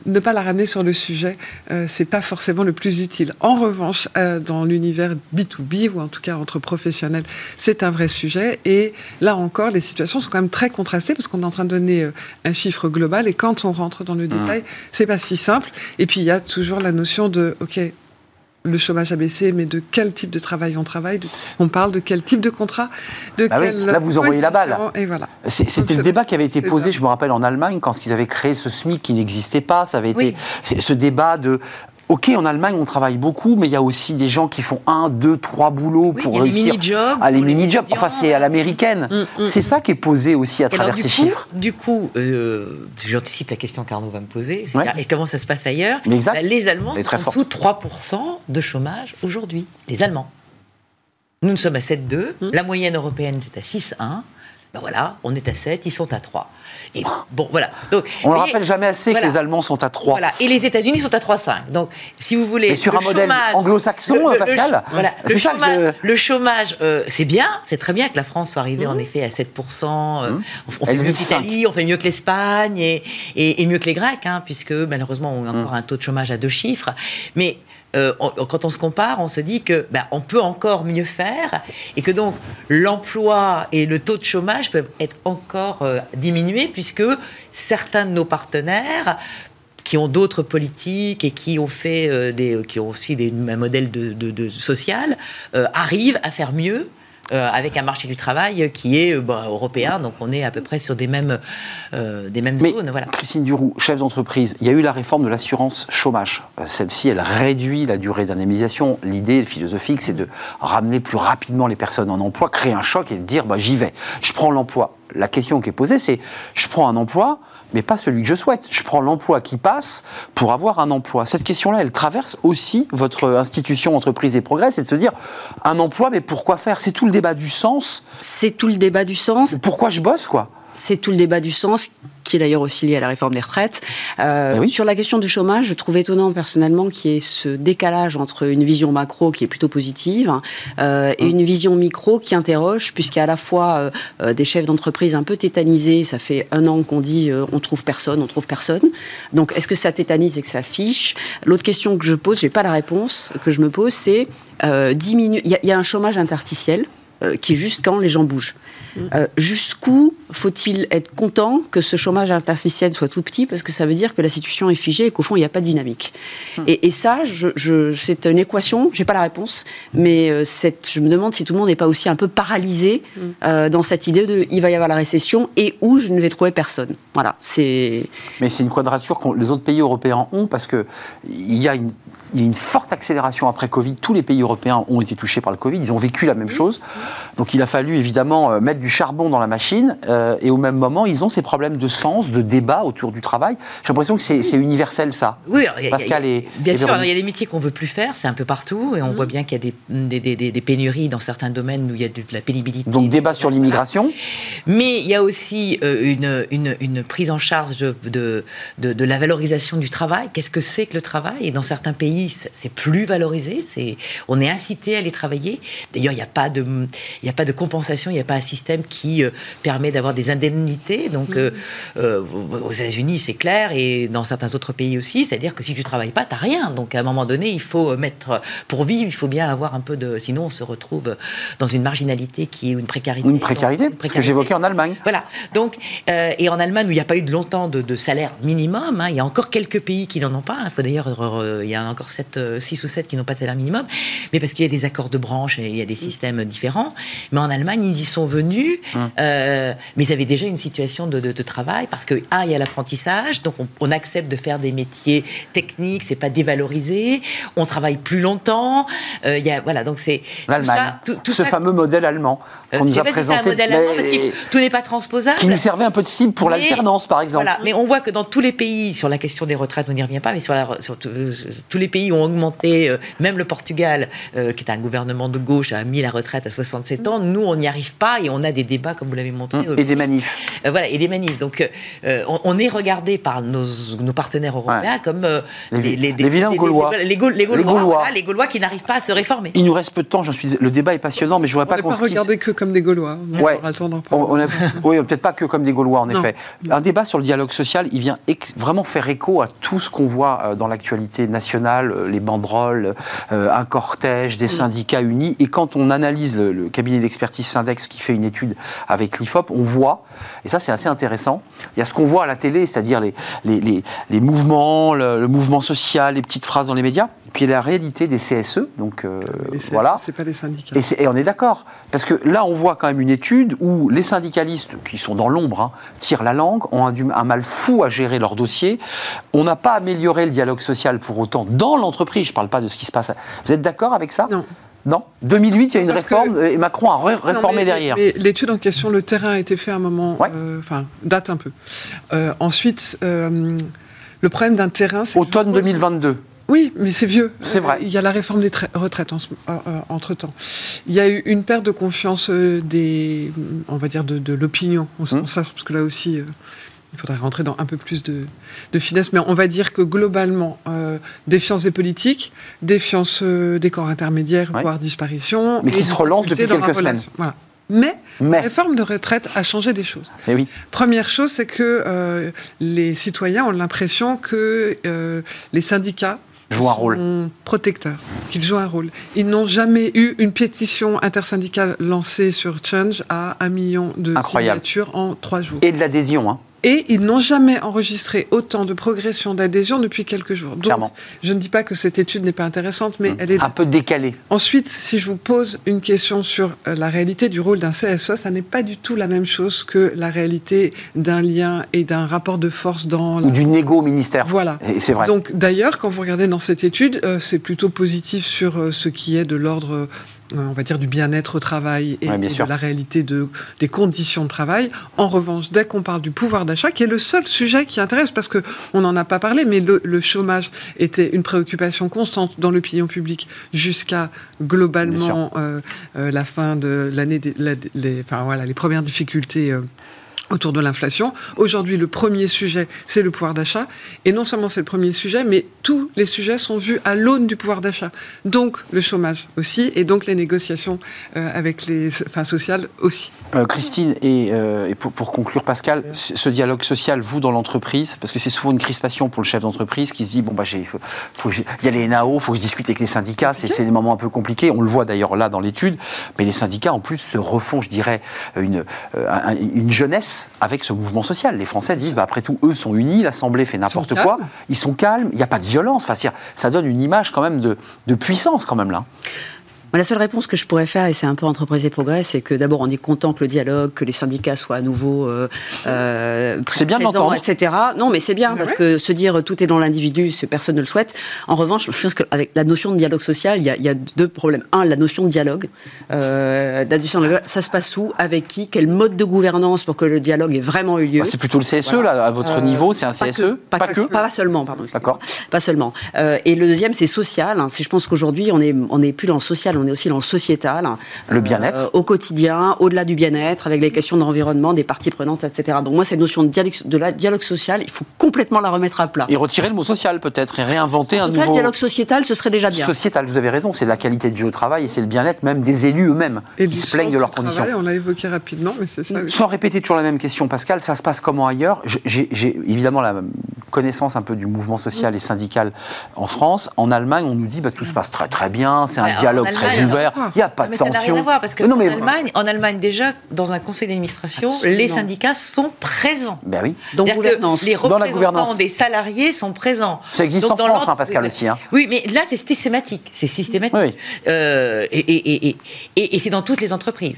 ne pas la ramener sur le sujet, euh, c'est pas forcément le plus utile. En revanche, euh, dans l'univers B2B ou en tout cas entre professionnels, c'est un vrai sujet. Et là encore, les situations sont quand même très contrastées parce qu'on est en train de donner euh, un chiffre global et quand on rentre dans le détail, c'est pas si simple. Et puis il y a toujours la notion de, ok. Le chômage a baissé, mais de quel type de travail on travaille de- On parle de quel type de contrat de Bah oui, là, vous envoyez la balle. Et voilà. C'était le débat qui avait été posé, je me rappelle, en Allemagne, quand ils avaient créé ce SMIC qui n'existait pas. Ça avait Oui. été c'est ce débat de. Ok, en Allemagne, on travaille beaucoup, mais il y a aussi des gens qui font un, deux, trois boulots Oui, pour réussir. mini-jobs Ah, les mini-jobs. Enfin, c'est à l'américaine. Mm, mm, C'est ça qui est posé aussi à alors, travers ces coup, chiffres. Du coup, euh, j'anticipe la question qu'Arnaud va me poser. c'est Ouais. là, Et comment ça se passe ailleurs exact. Bah, Les Allemands sont très en dessous de 3% de chômage aujourd'hui. Les Allemands. Nous, nous sommes à 7,2. Mmh. La moyenne européenne, c'est à 6,1. Ben voilà, on est à 7, ils sont à 3. Et bon, voilà. Donc, On ne rappelle jamais assez voilà. que les Allemands sont à 3. Voilà. Et les États-Unis sont à 3,5. Donc, si vous voulez. Mais sur le un modèle chômage- anglo-saxon, le- le- Pascal, le- voilà. c'est Le ça que chômage, je- le chômage, euh, c'est bien. C'est très bien que la France soit arrivée, en effet, à 7%. euh, Mmh. on, fait Elle mieux l'Italie, on fait mieux que l'Espagne et, et- et mieux que les Grecs, hein, puisque malheureusement, on a encore un taux de chômage à deux chiffres. Mais. Euh, quand on se compare, on se dit que ben, on peut encore mieux faire et que donc l'emploi et le taux de chômage peuvent être encore euh, diminués puisque certains de nos partenaires qui ont d'autres politiques et qui ont fait euh, des, qui ont aussi des, un modèle de, social arrivent à faire mieux. Euh, avec un marché du travail qui est euh, bon, européen, donc on est à peu près sur des mêmes, euh, des mêmes Mais zones. Voilà. Christine Duroux, chef d'entreprise, il y a eu la réforme de l'assurance chômage. Celle-ci, elle réduit la durée d'indemnisation. L'idée philosophique, c'est de ramener plus rapidement les personnes en emploi, créer un choc et de dire bah, j'y vais, je prends l'emploi. La question qui est posée, c'est je prends un emploi, mais pas celui que je souhaite. Je prends l'emploi qui passe pour avoir un emploi. Cette question-là, elle traverse aussi votre institution Entreprise et Progrès, c'est de se dire un emploi, mais pourquoi faire? C'est tout le débat du sens. C'est tout le débat du sens. Pourquoi je bosse, quoi? C'est tout le débat du sens qui est d'ailleurs aussi lié à la réforme des retraites. Euh, Eh oui. Sur la question du chômage, je trouve étonnant personnellement qu'il y ait ce décalage entre une vision macro qui est plutôt positive euh, et une vision micro qui interroge, puisqu'il y a à la fois euh, euh, des chefs d'entreprise un peu tétanisés. Ça fait un an qu'on dit euh, on trouve personne, on trouve personne. Donc est-ce que ça tétanise et que ça fiche? L'autre question que je pose, j'ai pas la réponse que je me pose, c'est euh, diminuer. Il y, y a un chômage interstitiel euh, qui est juste quand les gens bougent. Euh, Jusqu'où faut-il être content que ce chômage interstitiel soit tout petit parce que ça veut dire que la situation est figée et qu'au fond il n'y a pas de dynamique. Et, et ça, je, je- c'est une équation, j'ai pas la réponse, mais euh, cette- je me demande si tout le monde n'est pas aussi un peu paralysé euh, dans cette idée de il va y avoir la récession et où je ne vais trouver personne. Voilà, c'est Mais c'est une quadrature que les autres pays européens ont parce que il y a une il y a une forte accélération après Covid. Tous les pays européens ont été touchés par le Covid, ils ont vécu la même chose. Donc il a fallu évidemment euh, mettre du charbon dans la machine, euh, et au même moment, ils ont ces problèmes de sens, de débat autour du travail. J'ai l'impression que c'est universel ça. Oui, alors, Pascal et- bien sûr. Il y a des métiers qu'on veut plus faire, c'est un peu partout, et on voit bien qu'il y a des, des, des- des- des pénuries dans certains domaines où il y a de, la pénibilité. Donc débat sur l'immigration. Mais il y a aussi euh, une, une, une prise en charge de, de, de- de la valorisation du travail. Qu'est-ce que c'est que le travail? Et dans certains pays, c'est c'est plus valorisé. C'est on est incité à aller travailler. D'ailleurs, il n'y a pas de il n'y a pas de compensation. Il n'y a pas un système qui euh, permet d'avoir des indemnités. Donc euh, euh, aux États-Unis, c'est clair, et dans certains autres pays aussi. C'est-à-dire que si tu travailles pas, tu n'as rien. Donc à un moment donné, il faut mettre pour vivre, il faut bien avoir un peu de. Sinon, on se retrouve dans une marginalité qui est une précarité. Une précarité, Donc, ce que j'évoquais en Allemagne. voilà. Donc, et en Allemagne, où il n'y a pas eu de longtemps de, de salaire minimum, hein, il y a encore quelques pays qui n'en ont pas. Il faut d'ailleurs, il y en a encore 6 ou 7 qui n'ont pas de salaire minimum. Mais parce qu'il y a des accords de branche et il y a des systèmes différents. Mais en Allemagne, ils y sont venus. euh, mais ils avaient déjà une situation de, de- de travail parce que, un, il y a l'apprentissage. Donc, on, on accepte de faire des métiers techniques. C'est pas dévalorisé. On travaille plus longtemps. euh, il y a, voilà. Donc, c'est. tout L'Allemagne. tout- tout ce ça- fameux modèle allemand euh, qu'on nous a pas si c'est un présenté. modèle allemand, parce que tout n'est pas transposable. qui nous servait un peu de cible pour l'alternance, par exemple. Voilà, mais on voit que dans tous les pays, sur la question des retraites, on n'y revient pas, mais sur, la, sur euh, tous les pays ont augmenté, euh, même le Portugal, euh, qui est un gouvernement de gauche, a mis la retraite à 67 ans. Nous, on n'y arrive pas et on a des débats, comme vous l'avez montré. Au- Et des manifs. euh, voilà, et des manifs. Donc, euh, on, on est regardé par nos, nos partenaires européens comme euh, Les- les vilains les- Gaulois. Les, Gaulois, les Gaulois, Gaulois. voilà, les Gaulois qui n'arrivent pas à se réformer. Il nous reste peu de temps, je suis... le débat est passionnant, mais je voudrais On pas qu'on se quitte. regardé que comme des Gaulois. On Ouais. aura le temps d'en On, parler. on a- oui, peut-être pas que comme des Gaulois, en Non. effet. Un débat sur le dialogue social, il vient vraiment faire écho à tout ce qu'on voit dans l'actualité nationale, euh, les banderoles, euh, un cortège, Mm. des syndicats unis. Et quand on analyse le, le cabinet d'expertise Syndex qui fait une étude avec l'IFOP, on voit, et ça c'est assez intéressant, il y a ce qu'on voit à la télé, c'est-à-dire les, les, les- les mouvements, le, le mouvement social, les petites phrases dans les médias, puis la réalité des CSE. Donc euh, Et c'est- voilà. C'est pas des syndicats. Et, c'est- et on est d'accord. Parce que là, on voit quand même une étude où les syndicalistes, qui sont dans l'ombre, hein, tirent la langue, ont un, un mal fou à gérer leur dossier. On n'a pas amélioré le dialogue social pour autant dans l'entreprise. Je ne parle pas de ce qui se passe. Vous êtes d'accord avec ça? Non. Non 2008, il y a une Parce réforme et Macron a ré- Non, réformé mais- derrière. mais L'étude en question, le terrain a été fait à un moment, Ouais. euh, enfin, date un peu. Euh, ensuite, euh, le problème d'un terrain, c'est. Automne je pose- 2022. Oui, mais c'est vieux. C'est vrai. Il y a la réforme des tra- retraites en ce- euh, euh, entre-temps. Il y a eu une perte de confiance des, on va dire, de, de l'opinion Hum. ça, parce que là aussi, euh, il faudrait rentrer dans un peu plus de, de finesse, mais on va dire que globalement, euh, défiance des politiques, défiance euh, des corps intermédiaires, Ouais. voire disparition. Mais qui se relance depuis quelques semaines. Voilà. Mais, Mais, la réforme de retraite a changé des choses. eh oui, Première chose, c'est que euh, les citoyens ont l'impression que euh, les syndicats Jouent un rôle. protecteurs, qu'ils jouent un rôle. Ils n'ont jamais eu une pétition intersyndicale lancée sur Change à un million de Incroyable. signatures en trois jours. et de l'adhésion, hein, Et ils n'ont jamais enregistré autant de progression d'adhésion depuis quelques jours. Donc, clairement. je ne dis pas que cette étude n'est pas intéressante, mais elle est Un peu décalé. Ensuite, si je vous pose une question sur euh, la réalité du rôle d'un CSE, ça n'est pas du tout la même chose que la réalité d'un lien et d'un rapport de force dans la... Ou du négo au ministère. Voilà. Et c'est vrai. Donc d'ailleurs, quand vous regardez dans cette étude, euh, c'est plutôt positif sur euh, ce qui est de l'ordre, on va dire, du bien-être au travail et, Ouais, bien et sûr. de la réalité de, des conditions de travail. En revanche, dès qu'on parle du pouvoir d'achat, qui est le seul sujet qui intéresse, parce que on n'en a pas parlé, mais le, le chômage était une préoccupation constante dans l'opinion publique jusqu'à globalement euh, euh, la fin de l'année, des- la- les, enfin voilà, les premières difficultés. euh, autour de l'inflation. Aujourd'hui, le premier sujet, c'est le pouvoir d'achat. Et non seulement c'est le premier sujet, mais tous les sujets sont vus à l'aune du pouvoir d'achat. Donc le chômage aussi, et donc les négociations euh, avec les enfin, sociales aussi. Euh, Christine, et, euh, et pour, pour conclure, Pascal, ce dialogue social, vous, dans l'entreprise, parce que c'est souvent une crispation pour le chef d'entreprise qui se dit bon, bah, il y a les NAO, il faut que je discute avec les syndicats, c'est, des moments un peu compliqués, on le voit d'ailleurs là dans l'étude, mais les syndicats, en plus, se refont, je dirais, une, un- une jeunesse avec ce mouvement social. Les Français disent bah, après tout, eux sont unis, l'Assemblée fait n'importe quoi, calmes. ils sont calmes, il n'y a pas de violence, enfin, ça donne une image quand même de, de puissance, quand même là. La seule réponse que je pourrais faire, et c'est un peu entreprise et progrès, c'est que d'abord on est content que le dialogue, que les syndicats soient à nouveau euh, euh, C'est bien de présents, etc. Non, mais c'est bien parce ouais que se dire tout est dans l'individu, c'est- personne ne le souhaite. En revanche, je pense qu'avec la notion de dialogue social, il y, a, il y a deux problèmes. Un, la notion de dialogue. Euh, la notion de dialogue, ça se passe où? Avec qui? Quel mode de gouvernance pour que le dialogue ait vraiment eu lieu? Bah, c'est plutôt le CSE, là, à votre Euh, niveau, c'est un pas CSE que, pas, que, pas seulement, pardon. D'accord. Pas seulement. Euh, et le deuxième, c'est social. hein. C'est, je pense qu'aujourd'hui, on n'est on est plus dans le social, on est aussi dans le sociétal. Le bien-être. Euh, au quotidien, au-delà du bien-être, avec les questions d'environnement, des parties prenantes, etc. Donc moi, cette notion de dialogue, de la dialogue social, il faut complètement la remettre à plat. Et retirer le mot social, peut-être, et réinventer en un tout cas, nouveau... le dialogue sociétal, ce serait déjà bien. Sociétal, vous avez raison, c'est la qualité de vie au travail et c'est le bien-être même des élus eux-mêmes Et qui du se plaignent de leurs conditions. travail, On l'a évoqué rapidement, mais c'est ça. oui. Sans répéter toujours la même question, Pascal, ça se passe comment ailleurs? J'ai évidemment la connaissance un peu du mouvement social et syndical en France. En Allemagne, on nous dit bah, tout se passe très très bien, c'est un dialogue Allemagne, très ouvert, il n'y a pas mais de ça n'a rien à voir parce que Mais non, mais- en, Allemagne, en Allemagne, déjà, dans un conseil d'administration, Absolument. les syndicats sont présents. Ben oui. Donc, que gouvernance. Les Dans la représentants gouvernance. des salariés sont présents. Ça existe Donc, en dans France, hein, Pascal, oui, aussi, hein. Oui, mais là, c'est systématique. C'est systématique. Oui. Euh, et et, et, et, et c'est dans toutes les entreprises.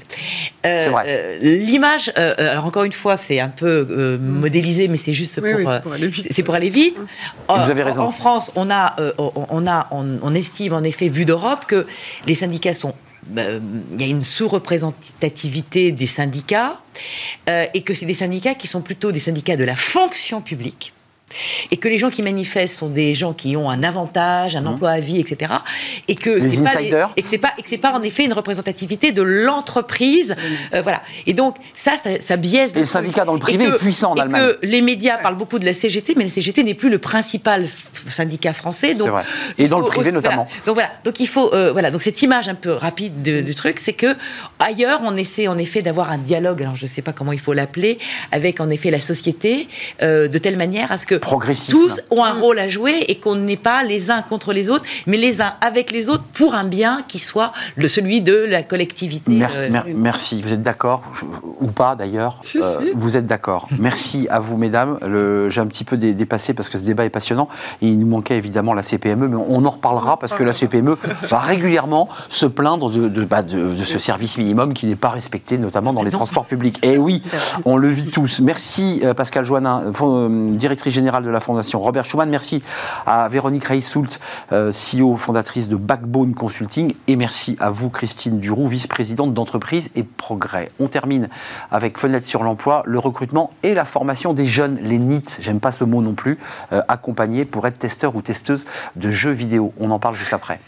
Euh, C'est vrai. euh, L'image, alors encore une fois, c'est un peu euh, modélisé, mais c'est juste pour, oui, pour aller vite. c'est pour aller vite. vous avez raison. En, France, on a, euh, on, on a, on, on estime en effet, vu d'Europe, que les euh, il y a une sous-représentativité des syndicats euh, et que c'est des syndicats qui sont plutôt des syndicats de la fonction publique et que les gens qui manifestent sont des gens qui ont un avantage, un emploi à vie, etc. Et que c'est pas insiders. et que c'est pas et que c'est pas en effet une représentativité de l'entreprise, Euh, voilà. Et donc ça, ça, ça biaise. Et le syndicat dans le privé Et que- est puissant en et Allemagne. que les médias parlent beaucoup de la CGT, mais la CGT n'est plus le principal syndicat français. Donc C'est vrai. Et dans le privé aussi- voilà. notamment. Donc voilà. Donc il faut euh, voilà. Donc cette image un peu rapide de- du truc, c'est que ailleurs on essaie en effet d'avoir un dialogue. Alors je sais pas comment il faut l'appeler avec en effet la société euh, de telle manière à ce que Progressisme. tous ont un rôle à jouer et qu'on n'est pas les uns contre les autres, mais les uns avec les autres pour un bien qui soit le celui de la collectivité. Euh, mer- merci, vous êtes d'accord? Ou pas d'ailleurs? Si, Euh, si. Vous êtes d'accord. Merci à vous, mesdames. Le- J'ai un petit peu dé- dépassé parce que ce débat est passionnant. Et il nous manquait évidemment la CPME, mais on en reparlera parce que la CPME va régulièrement se plaindre de, de- bah, de- de ce service minimum qui n'est pas respecté, notamment dans les transports publics. Et oui, on le vit tous. Merci euh, Pascal Joannin, directrice générale de la Fondation Robert Schuman. Merci à Véronique Reissoult, euh, CEO fondatrice de Backbone Consulting. Et merci à vous, Christine Duroux, vice-présidente d'entreprise et progrès. On termine avec Fenêtre sur l'emploi, le recrutement et la formation des jeunes, les NIT, j'aime pas ce mot non plus, euh, accompagnés pour être testeurs ou testeuses de jeux vidéo. On en parle juste après.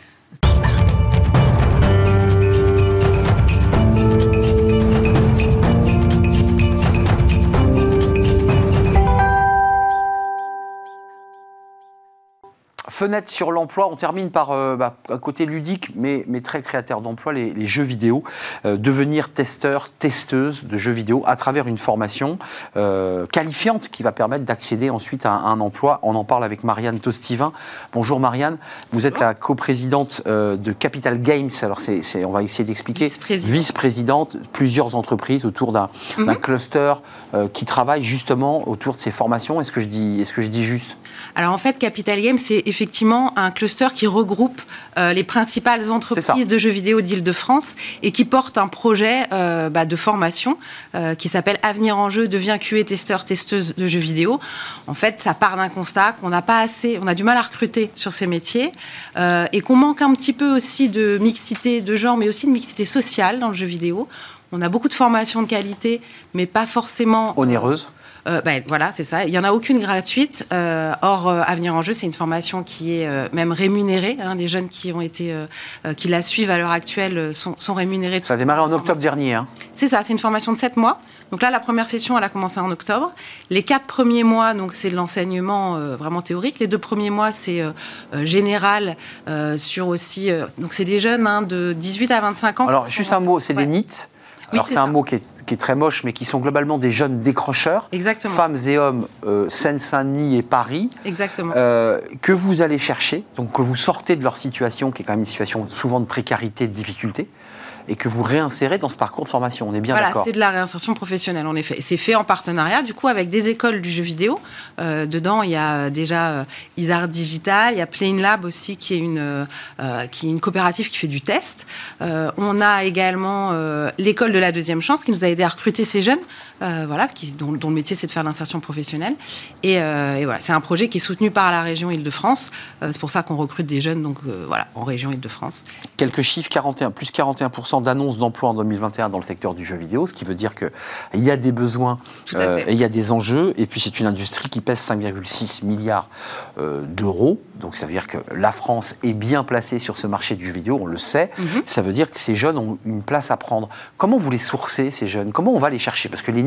Fenêtre sur l'emploi, on termine par euh, bah, un côté ludique, mais, mais très créateur d'emploi, les, les jeux vidéo. Euh, devenir testeur, testeuse de jeux vidéo à travers une formation euh, qualifiante qui va permettre d'accéder ensuite à un, un emploi. On en parle avec Marianne Tostivin. Bonjour Marianne, vous êtes la coprésidente de Capital Games. Alors c'est, on va essayer d'expliquer. Vice-présidente. Vice-présidente, plusieurs entreprises autour d'un, d'un cluster qui travaille justement autour de ces formations. Est-ce que je dis, est-ce que je dis juste Alors en fait, Capital Games, c'est effectivement un cluster qui regroupe euh, les principales entreprises de jeux vidéo d'Île-de-France et qui porte un projet euh, bah, de formation euh, qui s'appelle Avenir en jeu, devient QA testeur, testeuse de jeux vidéo. En fait, ça part d'un constat qu'on n'a pas assez, on a du mal à recruter sur ces métiers euh, et qu'on manque un petit peu aussi de mixité de genre, mais aussi de mixité sociale dans le jeu vidéo. On a beaucoup de formations de qualité, mais pas forcément onéreuse euh, ben, voilà, c'est ça. Il n'y en a aucune gratuite. Euh, or, euh, Avenir en jeu, c'est une formation qui est même rémunérée. hein. Les jeunes qui ont été, qui la suivent à l'heure actuelle sont, sont rémunérés. Ça a démarré en octobre dernier. Hein. C'est ça, c'est une formation de 7 mois. Donc là, la première session, elle a commencé en octobre. Les quatre premiers mois, donc c'est de l'enseignement euh, vraiment théorique. Les deux premiers mois, c'est euh, général euh, sur aussi. donc c'est des jeunes hein, de 18 à 25 ans. Alors, juste sont- un mot, c'est Ouais. des NIT? Alors, c'est un mot qui est, qui est très moche, mais qui sont globalement des jeunes décrocheurs, Exactement. femmes et hommes, euh, Seine-Saint-Denis et Paris, Exactement. euh, que vous allez chercher, donc que vous sortez de leur situation, qui est quand même une situation souvent de précarité, de difficulté, et que vous réinsérez dans ce parcours de formation. On est bien Voilà, d'accord. c'est de la réinsertion professionnelle en effet. C'est fait en partenariat du coup avec des écoles du jeu vidéo. Euh, dedans, il y a euh, déjà euh, Isard Digital, il y a Plane Lab aussi qui est une euh, qui est une coopérative qui fait du test. On a également l'école de la deuxième chance qui nous a aidé à recruter ces jeunes. Euh, voilà, qui, dont, dont le métier c'est de faire l'insertion professionnelle. Et, euh, et voilà, c'est un projet qui est soutenu par la région Île-de-France. Euh, c'est pour ça qu'on recrute des jeunes donc voilà en région Île-de-France. Quelques chiffres, 41, plus 41% d'annonces d'emploi en 2021 dans le secteur du jeu vidéo, ce qui veut dire qu'il y a des besoins et il y a des enjeux. Et puis c'est une industrie qui pèse 5,6 milliards d'euros. Donc ça veut dire que la France est bien placée sur ce marché du jeu vidéo, on le sait. Mhm. Ça veut dire que ces jeunes ont une place à prendre. Comment vous les sourcez, ces jeunes? Comment on va les chercher? Parce que les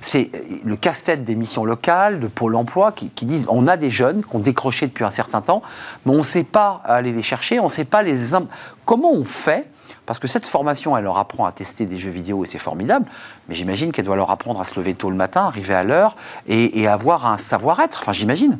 C'est le casse-tête des missions locales, de Pôle emploi, qui, qui disent on a des jeunes qui ont décroché depuis un certain temps, mais on ne sait pas aller les chercher, on ne sait pas les. Comment on fait parce que cette formation, elle leur apprend à tester des jeux vidéo et c'est formidable, mais j'imagine qu'elle doit leur apprendre à se lever tôt le matin, arriver à l'heure et, et avoir un savoir-être. Enfin, j'imagine.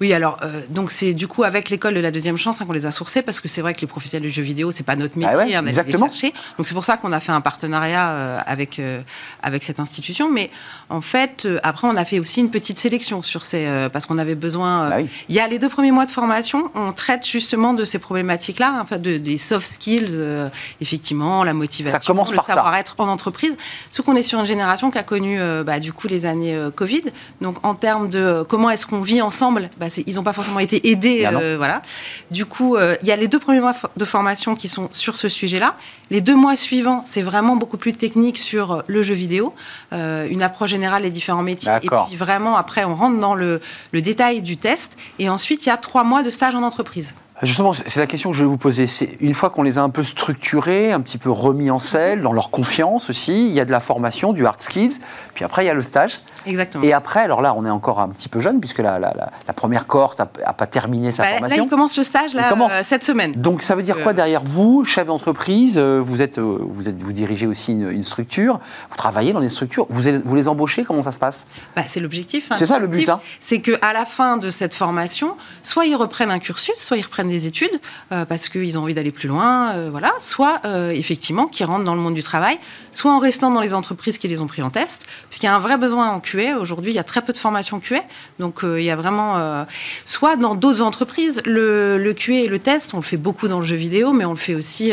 Oui, alors euh, donc c'est du coup avec l'école de la deuxième chance hein, qu'on les a sourcés parce que c'est vrai que les professionnels du jeu vidéo c'est pas notre métier Ah ouais, hein, les exactement. chercher. Donc c'est pour ça qu'on a fait un partenariat euh, avec euh, avec cette institution. Mais en fait après on a fait aussi une petite sélection sur ces parce qu'on avait besoin. Bah oui. Il y a les deux premiers mois de formation, on traite justement de ces problématiques-là, de, des soft skills, euh, effectivement la motivation, Ça commence le par savoir-être en entreprise. Sauf qu'on est sur une génération qui a connu euh, bah, du coup les années euh, Covid. Donc en termes de euh, comment est-ce qu'on vit ensemble, bah, ils n'ont pas forcément été aidés. Ah voilà. Du coup, il y a les deux premiers mois de formation qui sont sur ce sujet-là. Les deux mois suivants, c'est vraiment beaucoup plus technique sur le jeu vidéo, une approche générale des différents métiers. Et puis vraiment, après, on rentre dans le, le détail du test. Et ensuite, il y a trois mois de stage en entreprise. Justement, c'est la question que je vais vous poser. C'est une fois qu'on les a un peu structurés, un petit peu remis en selle, dans leur confiance aussi, il y a de la formation, du hard skills, puis après il y a le stage. Exactement. Et après, alors là, on est encore un petit peu jeune, puisque la, la- la- la première cohorte n'a pas terminé sa Bah, là, formation. il commence le stage là, euh, cette semaine. Donc ça veut dire quoi Euh, derrière vous, chef d'entreprise euh, Vous êtes, vous êtes, vous dirigez aussi une, une structure. Vous travaillez dans des structures. Vous, les embauchez Comment ça se passe? Bah, c'est l'objectif. hein. C'est ça, le but, hein. C'est qu'à la fin de cette formation, soit ils reprennent un cursus, soit ils reprennent des études euh, parce qu'ils ont envie d'aller plus loin, euh, voilà. Soit euh, effectivement qu'ils rentrent dans le monde du travail, soit en restant dans les entreprises qui les ont pris en test, parce qu'il y a un vrai besoin en QA. Aujourd'hui, il y a très peu de formation QA, donc il y a vraiment. soit dans d'autres entreprises, le, le QA et le test, on le fait beaucoup dans le jeu vidéo, mais on le fait aussi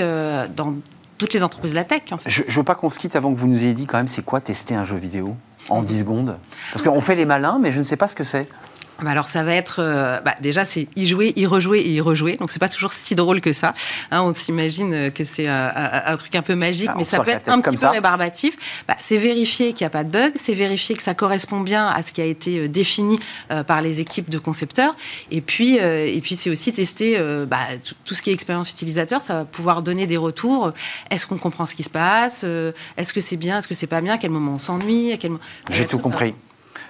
dans toutes les entreprises de la tech. En fait. Je ne veux pas qu'on se quitte avant que vous nous ayez dit quand même c'est quoi tester un jeu vidéo en 10 secondes? Parce qu'on fait les malins, mais je ne sais pas ce que c'est. Bah alors ça va être euh, bah déjà c'est y jouer, y rejouer et y rejouer. Donc c'est pas toujours si drôle que ça. Hein, on s'imagine euh, que c'est un, un- truc un peu magique, Ah, mais ça peut être un petit peu rébarbatif. Bah, c'est vérifier qu'il n'y a pas de bug, c'est vérifier que ça correspond bien à ce qui a été euh, défini euh, par les équipes de concepteurs. Et puis euh, et puis c'est aussi tester euh, tout, ce qui est expérience utilisateur. Ça va pouvoir donner des retours. Est-ce qu'on comprend ce qui se passe? Euh, Est-ce que c'est bien? Est-ce que c'est pas bien? À quel moment on s'ennuie? À quel moment J'ai Euh, tout compris.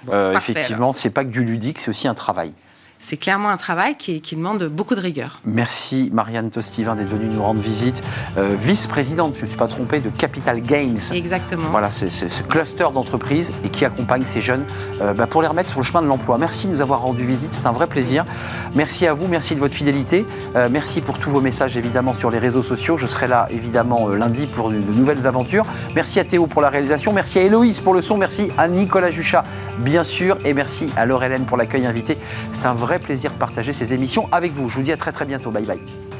Euh, effectivement, c'est pas que du ludique, c'est aussi un travail. C'est clairement un travail qui, qui demande beaucoup de rigueur. Merci Marianne Tostivin d'être venue nous rendre visite. Euh, Vice-présidente, je ne suis pas trompé, de Capital Games. Exactement. Voilà, c'est ce cluster d'entreprises et qui accompagne ces jeunes euh, bah, pour les remettre sur le chemin de l'emploi. Merci de nous avoir rendu visite, c'est un vrai plaisir. Merci à vous, merci de votre fidélité. Euh, merci pour tous vos messages évidemment sur les réseaux sociaux. Je serai là évidemment lundi pour de, de nouvelles aventures. Merci à Théo pour la réalisation, merci à Héloïse pour le son, merci à Nicolas Juchat bien sûr et merci à Laure Hélène pour l'accueil invité. C'est un vrai plaisir de partager ces émissions avec vous. Je vous dis à très très bientôt. Bye bye.